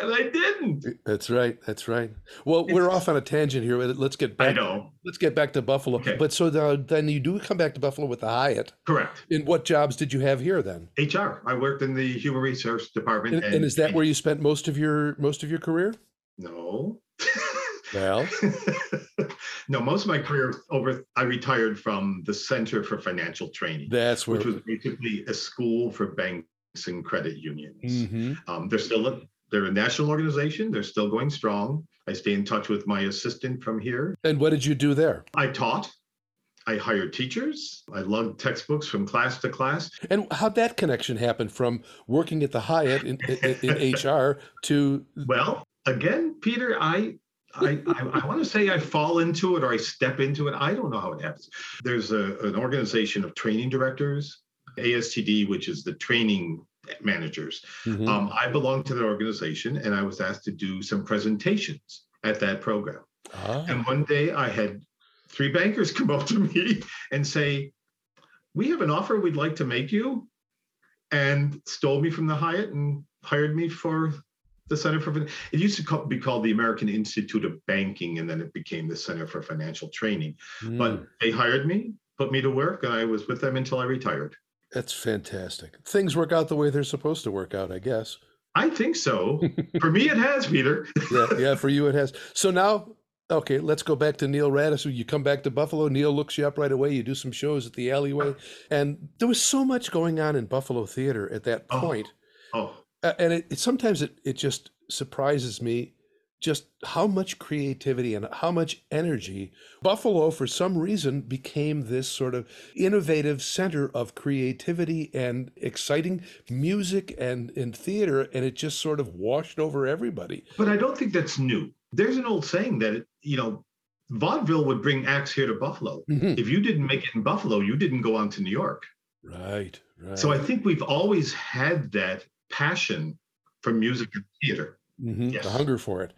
and I didn't. That's right. That's right. Well, we're off on a tangent here. Let's get back. I know. Let's get back to Buffalo. Okay. But so now, then you do come back to Buffalo with the Hyatt. Correct. And what jobs did you have here then? HR. I worked in the human resource department. And, and is that where you spent most of your most of your career? No. Well, no, most of my career over, I retired from the Center for Financial Training, that's where. which was basically a school for banks and credit unions. Mhm. Um, they're still a, they're a national organization. They're still going strong. I stay in touch with my assistant from here. And what did you do there? I taught. I hired teachers. I lugged textbooks from class to class. And how'd that connection happen from working at the Hyatt in, in, in HR to Well, again, Peter, I I, I, I want to say I fall into it or I step into it. I don't know how it happens. There's a, an organization of training directors, ASTD, which is the training managers. Mhm. Um, I belong to that organization and I was asked to do some presentations at that program. Ah, And one day I had three bankers come up to me and say, We have an offer we'd like to make you, and stole me from the Hyatt and hired me for the Center for it used to be called the American Institute of Banking, and then it became the Center for Financial Training. mm, But they hired me, put me to work, and I was with them until I retired. that's fantastic. Things work out the way they're supposed to work out, I guess. I think so. for me, it has, Peter. Yeah, yeah, for you it has. So now, okay, let's go back to Neil Radice. You come back to Buffalo. Neil looks you up right away. You do some shows at the alleyway, and there was so much going on in Buffalo theater at that Oh. point. Oh, and it, it sometimes it, it just surprises me just how much creativity and how much energy buffalo for some reason became this sort of innovative center of creativity and exciting music and in theater and it just sort of washed over everybody But I don't think that's new. There's an old saying that, you know, vaudeville would bring acts here to Buffalo. Mhm. If you didn't make it in Buffalo, you didn't go on to New York. right right So I think we've always had that passion for music and theater. Mhm, yes. the hunger for it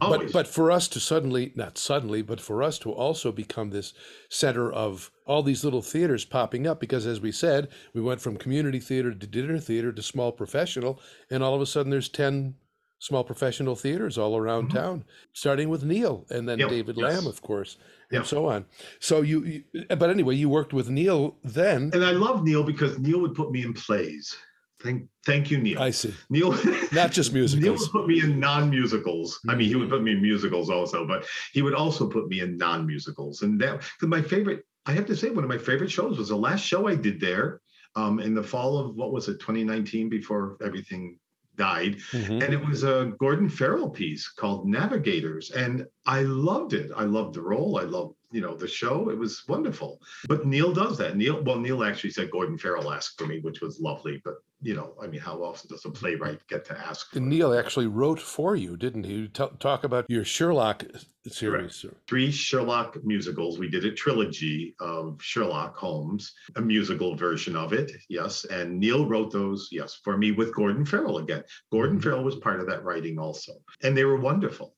Always. But but for us to suddenly, not suddenly, but for us to also become this center of all these little theaters popping up, because as we said, we went from community theater to dinner theater to small professional, and all of a sudden there's ten small professional theaters all around Mhm. town, starting with Neil and then Yep, David yes. Lamb, of course, and Yep. so on. So you, you, but anyway, you worked with Neil then. and I love Neil because Neil would put me in plays. Thank, thank you, Neil. I see, Neil, not just Neil musicals. would put me in non-musicals. I mean, he would put me in musicals also, but he would also put me in non-musicals. And that, because my favorite, I have to say, one of my favorite shows was the last show I did there um, in the fall of what was it, 2019, before everything died. Mhm. And it was a Gordon Farrell piece called Navigators. And I loved it. I loved the role. I loved, you know, the show. It was wonderful. But Neil does that. Neil, well, Neil actually said Gordon Farrell asked for me, which was lovely. But, you know, I mean, how often does a playwright get to ask for And? Neil actually wrote for you, didn't he? T- talk about your Sherlock series. three Sherlock musicals. We did a trilogy of Sherlock Holmes, a musical version of it, yes. And Neil wrote those, yes, for me with Gordon Farrell again. Gordon Mhm. Farrell was part of that writing also. And they were wonderful.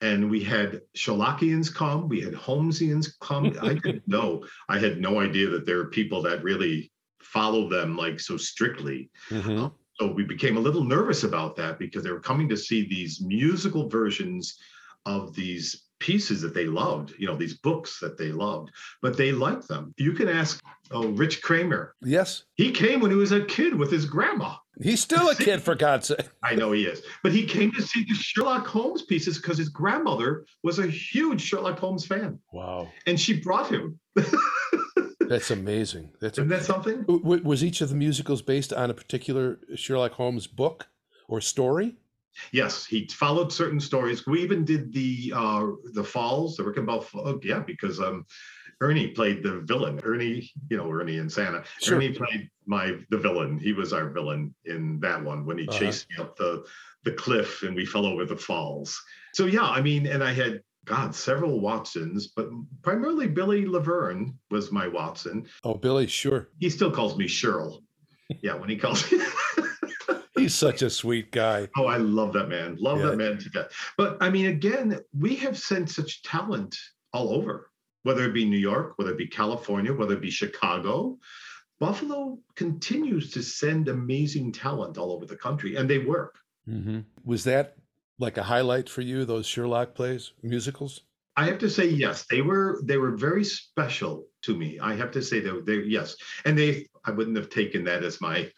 And we had Sherlockians come, we had Holmesians come. I didn't know, I had no idea that there were people that really follow them like so strictly. Mhm. So we became a little nervous about that because they were coming to see these musical versions of these pieces that they loved, you know, these books that they loved, but they liked them. You can ask, oh, Rich Kramer. Yes, He came when he was a kid with his grandma. He's still a kid, for God's sake. I know he is, but he came to see the Sherlock Holmes pieces because his grandmother was a huge Sherlock Holmes fan, Wow, and she brought him. that's amazing. That's Isn't that something? W- was each of the musicals based on a particular Sherlock Holmes book or story? Yes, he followed certain stories. We even did the uh the Falls, the Reichenbach. Oh, yeah, because um Ernie played the villain. Ernie, you know Ernie and Santa. Sure. Ernie played my the villain. He was our villain in that one when he Uh-huh. chased me up the the cliff and we fell over the falls. So yeah, I mean, and I had God several Watsons, but primarily Billy Laverne was my Watson. Oh, Billy, sure. He still calls me Cheryl. Yeah, when he calls me. He's such a sweet guy. Oh, I love that man. Love Yeah. that man to death. But I mean, again, we have sent such talent all over, whether it be New York, whether it be California, whether it be Chicago. Buffalo continues to send amazing talent all over the country, and they work. hmm Was that like a highlight for you? Those Sherlock plays, musicals? I have to say, yes, they were they were very special to me. I have to say that they yes, and they I wouldn't have taken that as my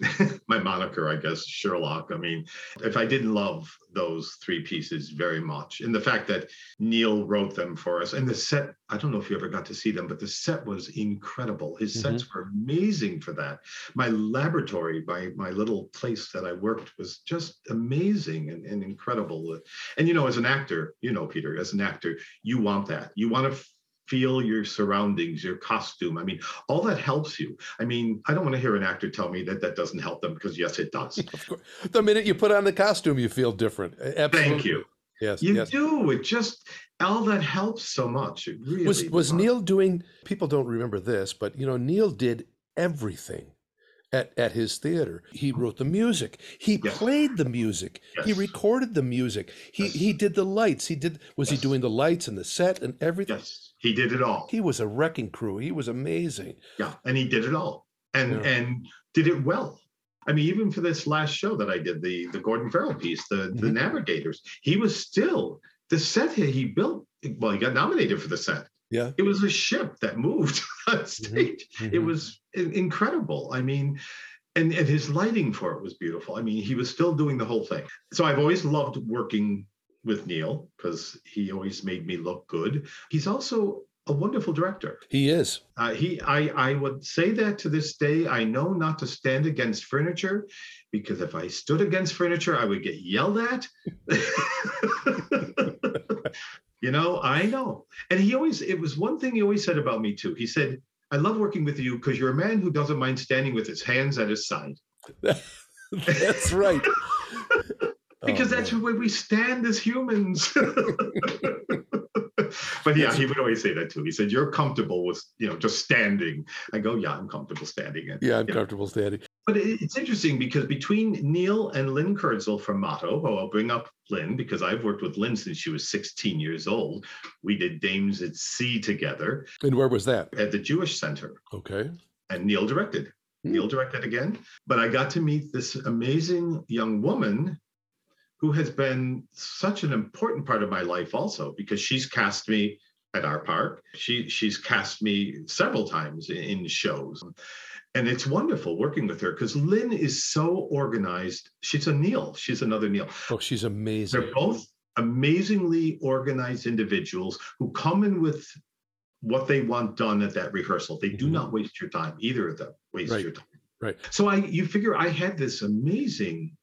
my moniker, I guess, Sherlock. I mean, if I didn't love those three pieces very much, and the fact that Neil wrote them for us, and the set, I don't know if you ever got to see them, but the set was incredible. His mm-hmm. sets were amazing for that. My laboratory, my my little place that I worked was just amazing and, and incredible. And you know, as an actor, you know, Peter, as an actor, you want that. You want to feel your surroundings, your costume. I mean, all that helps you. I mean, I don't want to hear an actor tell me that that doesn't help them because yes, it does. Of course. The minute you put on the costume, you feel different. Absolutely. Thank you. Yes, you yes. do. It just all that helps so much. It really was was Neil doing. People don't remember this, but you know, Neil did everything at, at his theater. He wrote the music. He yes. played the music. Yes. He recorded the music. He yes. he did the lights. He did was he doing the lights and the set and everything? Yes. He did it all. He was a wrecking crew. He was amazing. Yeah, and he did it all. And yeah. and did it well. I mean, even for this last show that I did, the the Gordon Farrell piece, the mm-hmm. the Navigators, he was still the set he built. Well, he got nominated for the set. Yeah. It was a ship that moved on mm-hmm. stage. Mm-hmm. It was incredible. I mean, and, and his lighting for it was beautiful. I mean, he was still doing the whole thing. So I've always loved working with Neil because he always made me look good. He's also a wonderful director. He is. Uh, he, I, I would say that to this day. I know not to stand against furniture, because if I stood against furniture, I would get yelled at. You know, I know. And he always, it was one thing he always said about me too. He said, I love working with you because you're a man who doesn't mind standing with his hands at his side. that's right. because oh, that's man. where we stand as humans. but yeah, he would always say that too. He said, "You're comfortable with you know just standing." I go, "Yeah, I'm comfortable standing." And, yeah, I'm yeah. comfortable standing. But it's interesting because between Neil and Lynn Kurtzman from Motto, well, I'll bring up Lynn because I've worked with Lynn since she was 16 years old. We did Dames at Sea together. And where was that? At the Jewish Center. Okay. And Neil directed. Hmm. Neil directed again. But I got to meet this amazing young woman who has been such an important part of my life also because she's cast me at Artpark. She she's cast me several times in shows and it's wonderful working with her because Lynn is so organized. She's a Neil. She's another Neil. Oh, she's amazing. They're both amazingly organized individuals who come in with what they want done at that rehearsal. They do mm-hmm. not waste your time. Either of them waste right. your time. Right. So I, you figure I had this amazing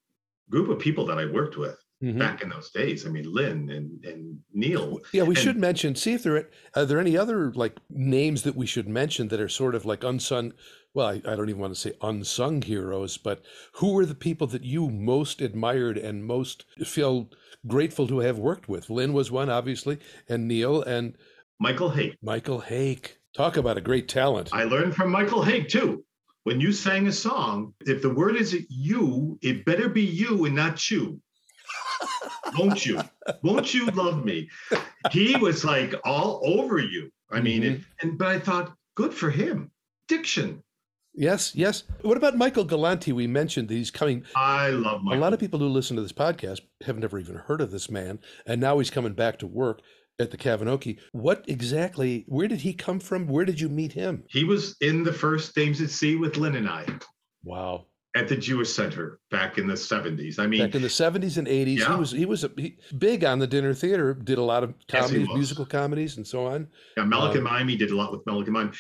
group of people that I worked with mm-hmm. back in those days. I mean, Lynn and, and Neil. Yeah, we and, should mention. See if there are, are there any other like names that we should mention that are sort of like unsung. Well, I, I don't even want to say unsung heroes, but who were the people that you most admired and most feel grateful to have worked with? Lynn was one, obviously, and Neil and Michael Hake. Michael Hake. Talk about a great talent. I learned from Michael Hake too when you sang a song, if the word is you, it better be you and not you won't you? Won't you love me? He was like all over you. I mean, mm-hmm. and but I thought, good for him. Diction. Yes, yes. What about Michael Galanti? We mentioned that he's coming. I love Michael. A lot of people who listen to this podcast have never even heard of this man, and now he's coming back to work at the Kavinoky. What exactly? Where did he come from? Where did you meet him? He was in the first Dames at Sea with Lynn and I. Wow at the Jewish Center back in the 70s. I mean, back in the 70s and 80s, yeah. he was he was a, he, big on the dinner theater. Did a lot of comedies, yes, musical comedies, and so on. Yeah, Melican um, Mime. He did a lot with Melican Mime.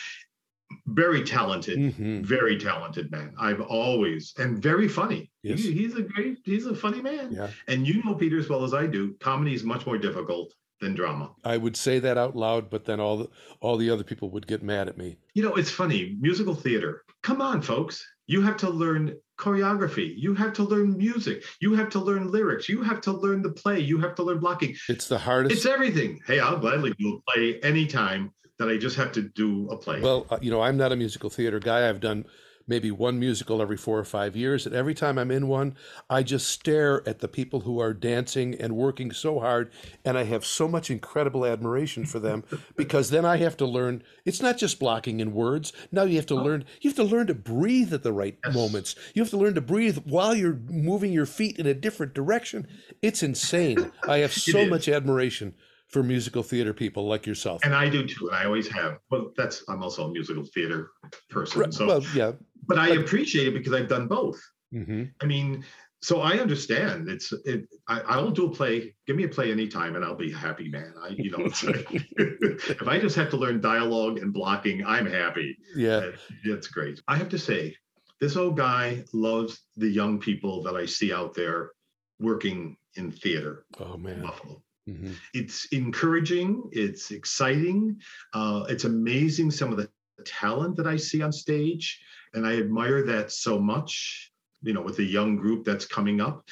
Very talented, mm-hmm. very talented man. I've always and very funny. Yes. He, he's a great, he's a funny man. Yeah. And you know Peter as well as I do. Comedy is much more difficult than drama. I would say that out loud, but then all the all the other people would get mad at me. You know, it's funny. Musical theater. Come on, folks. You have to learn choreography. You have to learn music. You have to learn lyrics. You have to learn the play. You have to learn blocking. It's the hardest. It's everything. Hey, I'll gladly do a play anytime that I just have to do a play. Well, uh, you know, I'm not a musical theater guy. I've done maybe one musical every four or five years. And every time I'm in one, I just stare at the people who are dancing and working so hard. And I have so much incredible admiration for them because then I have to learn it's not just blocking in words. Now you have to oh. learn, you have to learn to breathe at the right yes. moments. You have to learn to breathe while you're moving your feet in a different direction. It's insane. I have so much admiration for musical theater people like yourself. And I do too, and I always have. But that's I'm also a musical theater person. So well, yeah but I appreciate it because I've done both. hmm I mean, so I understand. It's it. I, I'll do a play. Give me a play anytime, and I'll be a happy man. I, you know, like, if I just have to learn dialogue and blocking, I'm happy. Yeah. that's great. I have to say, this old guy loves the young people that I see out there working in theater Oh man. Buffalo. hmm It's encouraging. It's exciting. Uh, it's amazing some of the talent that I see on stage, and I admire that so much. You know, with the young group that's coming up,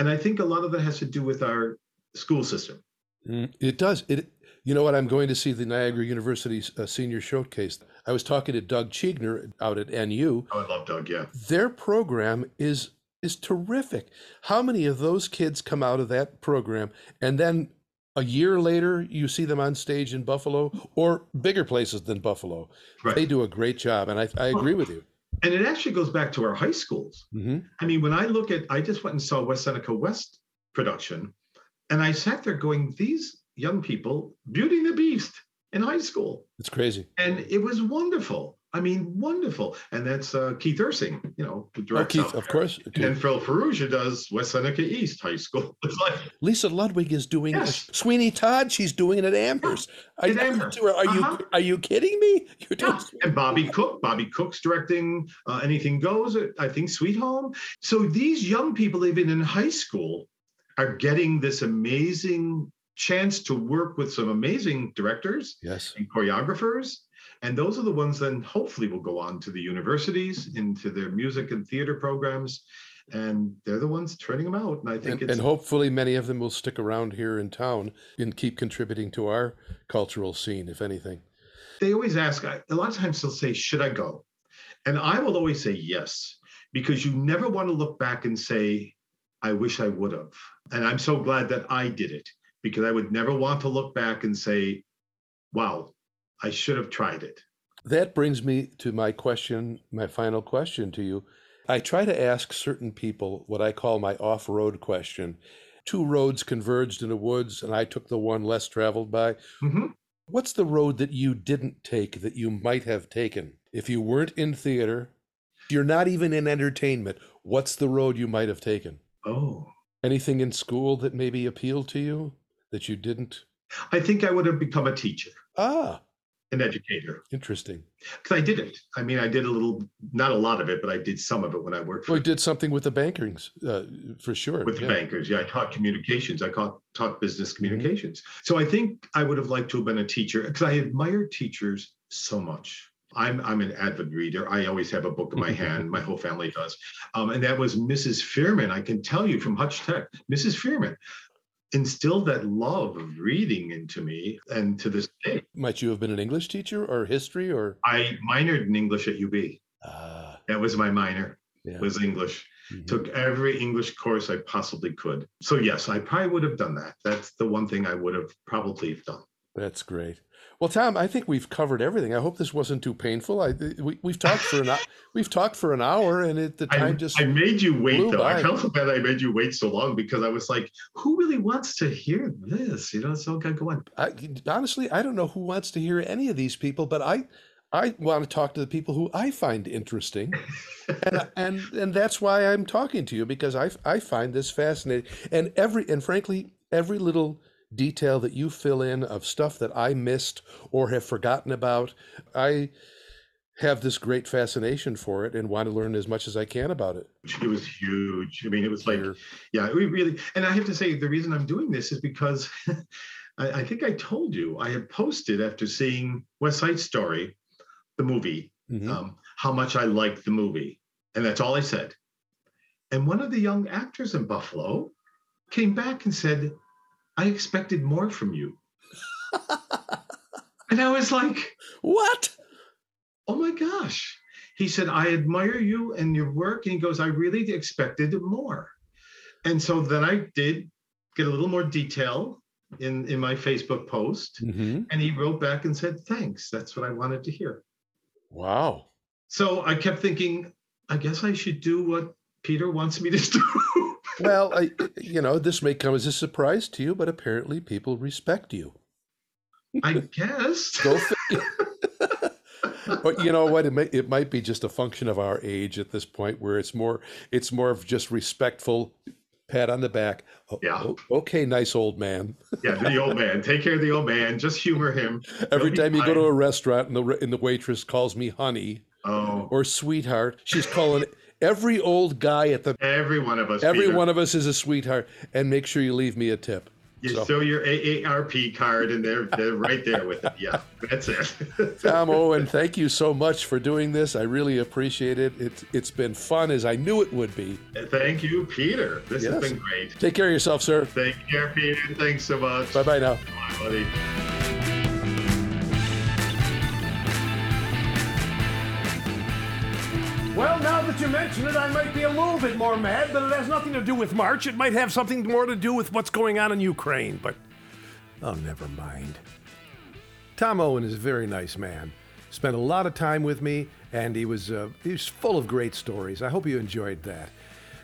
and I think a lot of that has to do with our school system. Mm, It does. It. You know what? I'm going to see the Niagara University uh, Senior Showcase. I was talking to Doug Zschiegner out at NU. Oh, I love Doug. Yeah, Their program is is terrific. How many of those kids come out of that program and then a year later you see them on stage in Buffalo or bigger places than Buffalo? right. They do a great job, and I, I agree with you. And it actually goes back to our high schools. hmm I mean, when I look at, I just went and saw West Seneca West production, and I sat there going, these young people, Beauty and the Beast in high school. It's crazy. And it was wonderful. I mean, wonderful. And that's uh, Keith Ursing, you know, who Oh, Keith, of course. And Phil Ferrugia does West Seneca East High School. Like, Lisa Ludwig is doing Yes. Sweeney Todd. She's doing it at Amherst. Are, At are you- Amherst. are you Uh-huh. are you kidding me? You're doing yeah. And Bobby Cook, Bobby Cook's directing uh, Anything Goes, I think Sweet Home. So these young people, even in high school, are getting this amazing chance to work with some amazing directors yes. and choreographers. And those are the ones then hopefully will go on to the universities, into their music and theater programs. And they're the ones turning them out. And I think And, it's and hopefully many of them will stick around here in town and keep contributing to our cultural scene, if anything. they always ask, a lot of times they'll say, Should I go? And I will always say yes, because you never want to look back and say, I wish I would have. And I'm so glad that I did it because I would never want to look back and say, Wow, I should have tried it. That brings me to my question, my final question to you. I try to ask certain people what I call my off road question. Two roads converged in the woods, and I took the one less traveled by. Mhm. What's the road that you didn't take that you might have taken? If you weren't in theater, you're not even in entertainment, what's the road you might have taken? Oh, Anything in school that maybe appealed to you that you didn't? I think I would have become a teacher, Ah, an educator, interesting. because I didn't. I mean, I did a little, not a lot of it, but I did some of it when I worked for Well, you did something with the bankers, uh, for sure. with the bankers. Yeah, I taught communications. I taught, taught business Mm-hmm. communications. So I think I would have liked to have been a teacher because I admire teachers so much. I'm I'm an avid reader. I always have a book in my hand. My whole family does. Um, and that was Mrs. Fearman. I can tell you from Hutch Tech, Mrs. Fearman instilled that love of reading into me. And to this day, Might you have been an English teacher or history or? I minored in English at UB. Ah, That was my minor. yeah. Was English. Mhm. took every English course I possibly could. So yes, I probably would have done that. That's the one thing I would have probably done. That's great. Well, Tom, I think we've covered everything. I hope this wasn't too painful. I we, we've talked for an we've talked for an hour, and it, the I, time just I made you wait though. I by. felt so bad I made you wait so long because I was like, who really wants to hear this? You know, so okay, go on. I, honestly, I don't know who wants to hear any of these people, but I, I want to talk to the people who I find interesting, and and and that's why I'm talking to you because I I find this fascinating, and every and frankly every little detail that you fill in of stuff that I missed or have forgotten about, I have this great fascination for it and want to learn as much as I can about it. It was huge. I mean, it was like, yeah, we really, and I have to say, the reason I'm doing this is because I, I think I told you I had posted after seeing West Side Story, the movie, Mhm. um, how much I liked the movie. And that's all I said. And one of the young actors in Buffalo came back and said, I expected more from you. and I was like, what? oh my gosh. He said, I admire you and your work. And he goes, I really expected more. And so then I did get a little more detail in, in my Facebook post. hmm And he wrote back and said, thanks. That's what I wanted to hear. Wow. So I kept thinking, I guess I should do what Peter wants me to do. Well, I, you know, this may come as a surprise to you, but apparently people respect you. I guess. Go figure. but you know what? It, may, it might be just a function of our age at this point, where it's more it's more of just respectful pat on the back. Oh, Yeah. oh, okay, nice old man. Yeah, the old man. Take care of the old man. Just humor him. Every He'll time you go to a restaurant and the and the waitress calls me honey oh, or sweetheart, she's calling every old guy at the. every one of us. Every Peter. one of us is a sweetheart, and make sure you leave me a tip. You So- show your AARP card, and they're they're right there with it. Yeah, that's it. Tom Owen, thank you so much for doing this. I really appreciate it. It's it's been fun as I knew it would be. Thank you, Peter. This Yes. has been great. Take care of yourself, sir. Take care, Peter. Thanks so much. Bye bye now. Bye, buddy. You mention it, I might be a little bit more mad, but it has nothing to do with March. It might have something more to do with what's going on in Ukraine, but oh, never mind. Tom Owen is a very nice man. Spent a lot of time with me, and he was uh, he was full of great stories. I hope you enjoyed that.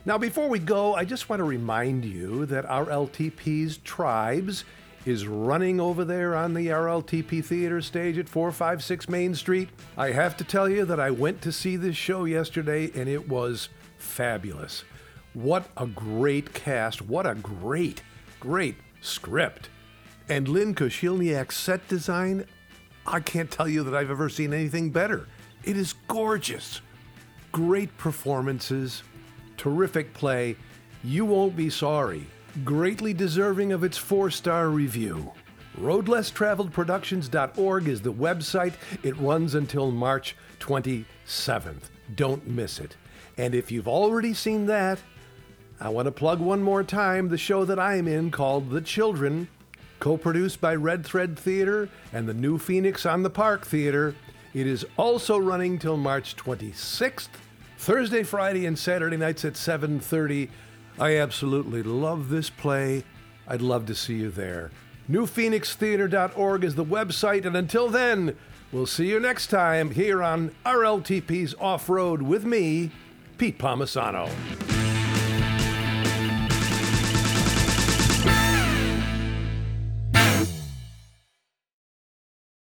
Now, before we go, I just want to remind you that RLTP's Tribes is running over there on the RLTP Theater stage at 456 Main Street. I have to tell you that I went to see this show yesterday, and it was fabulous. What a great cast! What a great, great script! And Lynn Koscielniak's set design, I can't tell you that I've ever seen anything better. It is gorgeous. Great performances, terrific play. You won't be sorry. Greatly deserving of its four star review. RoadLessTraveledProductions.org is the website. It runs until March 27th. Don't miss it. And if you've already seen that, I want to plug one more time the show that I'm in called The Children, co produced by Red Thread Theater and the New Phoenix on the Park Theater. It is also running till March 26th, Thursday, Friday, and Saturday nights at 7:30. I absolutely love this play. I'd love to see you there. NewPhoenixTheater.org is the website, and until then, we'll see you next time here on RLTP's Off Road with me, Pete Palmisano.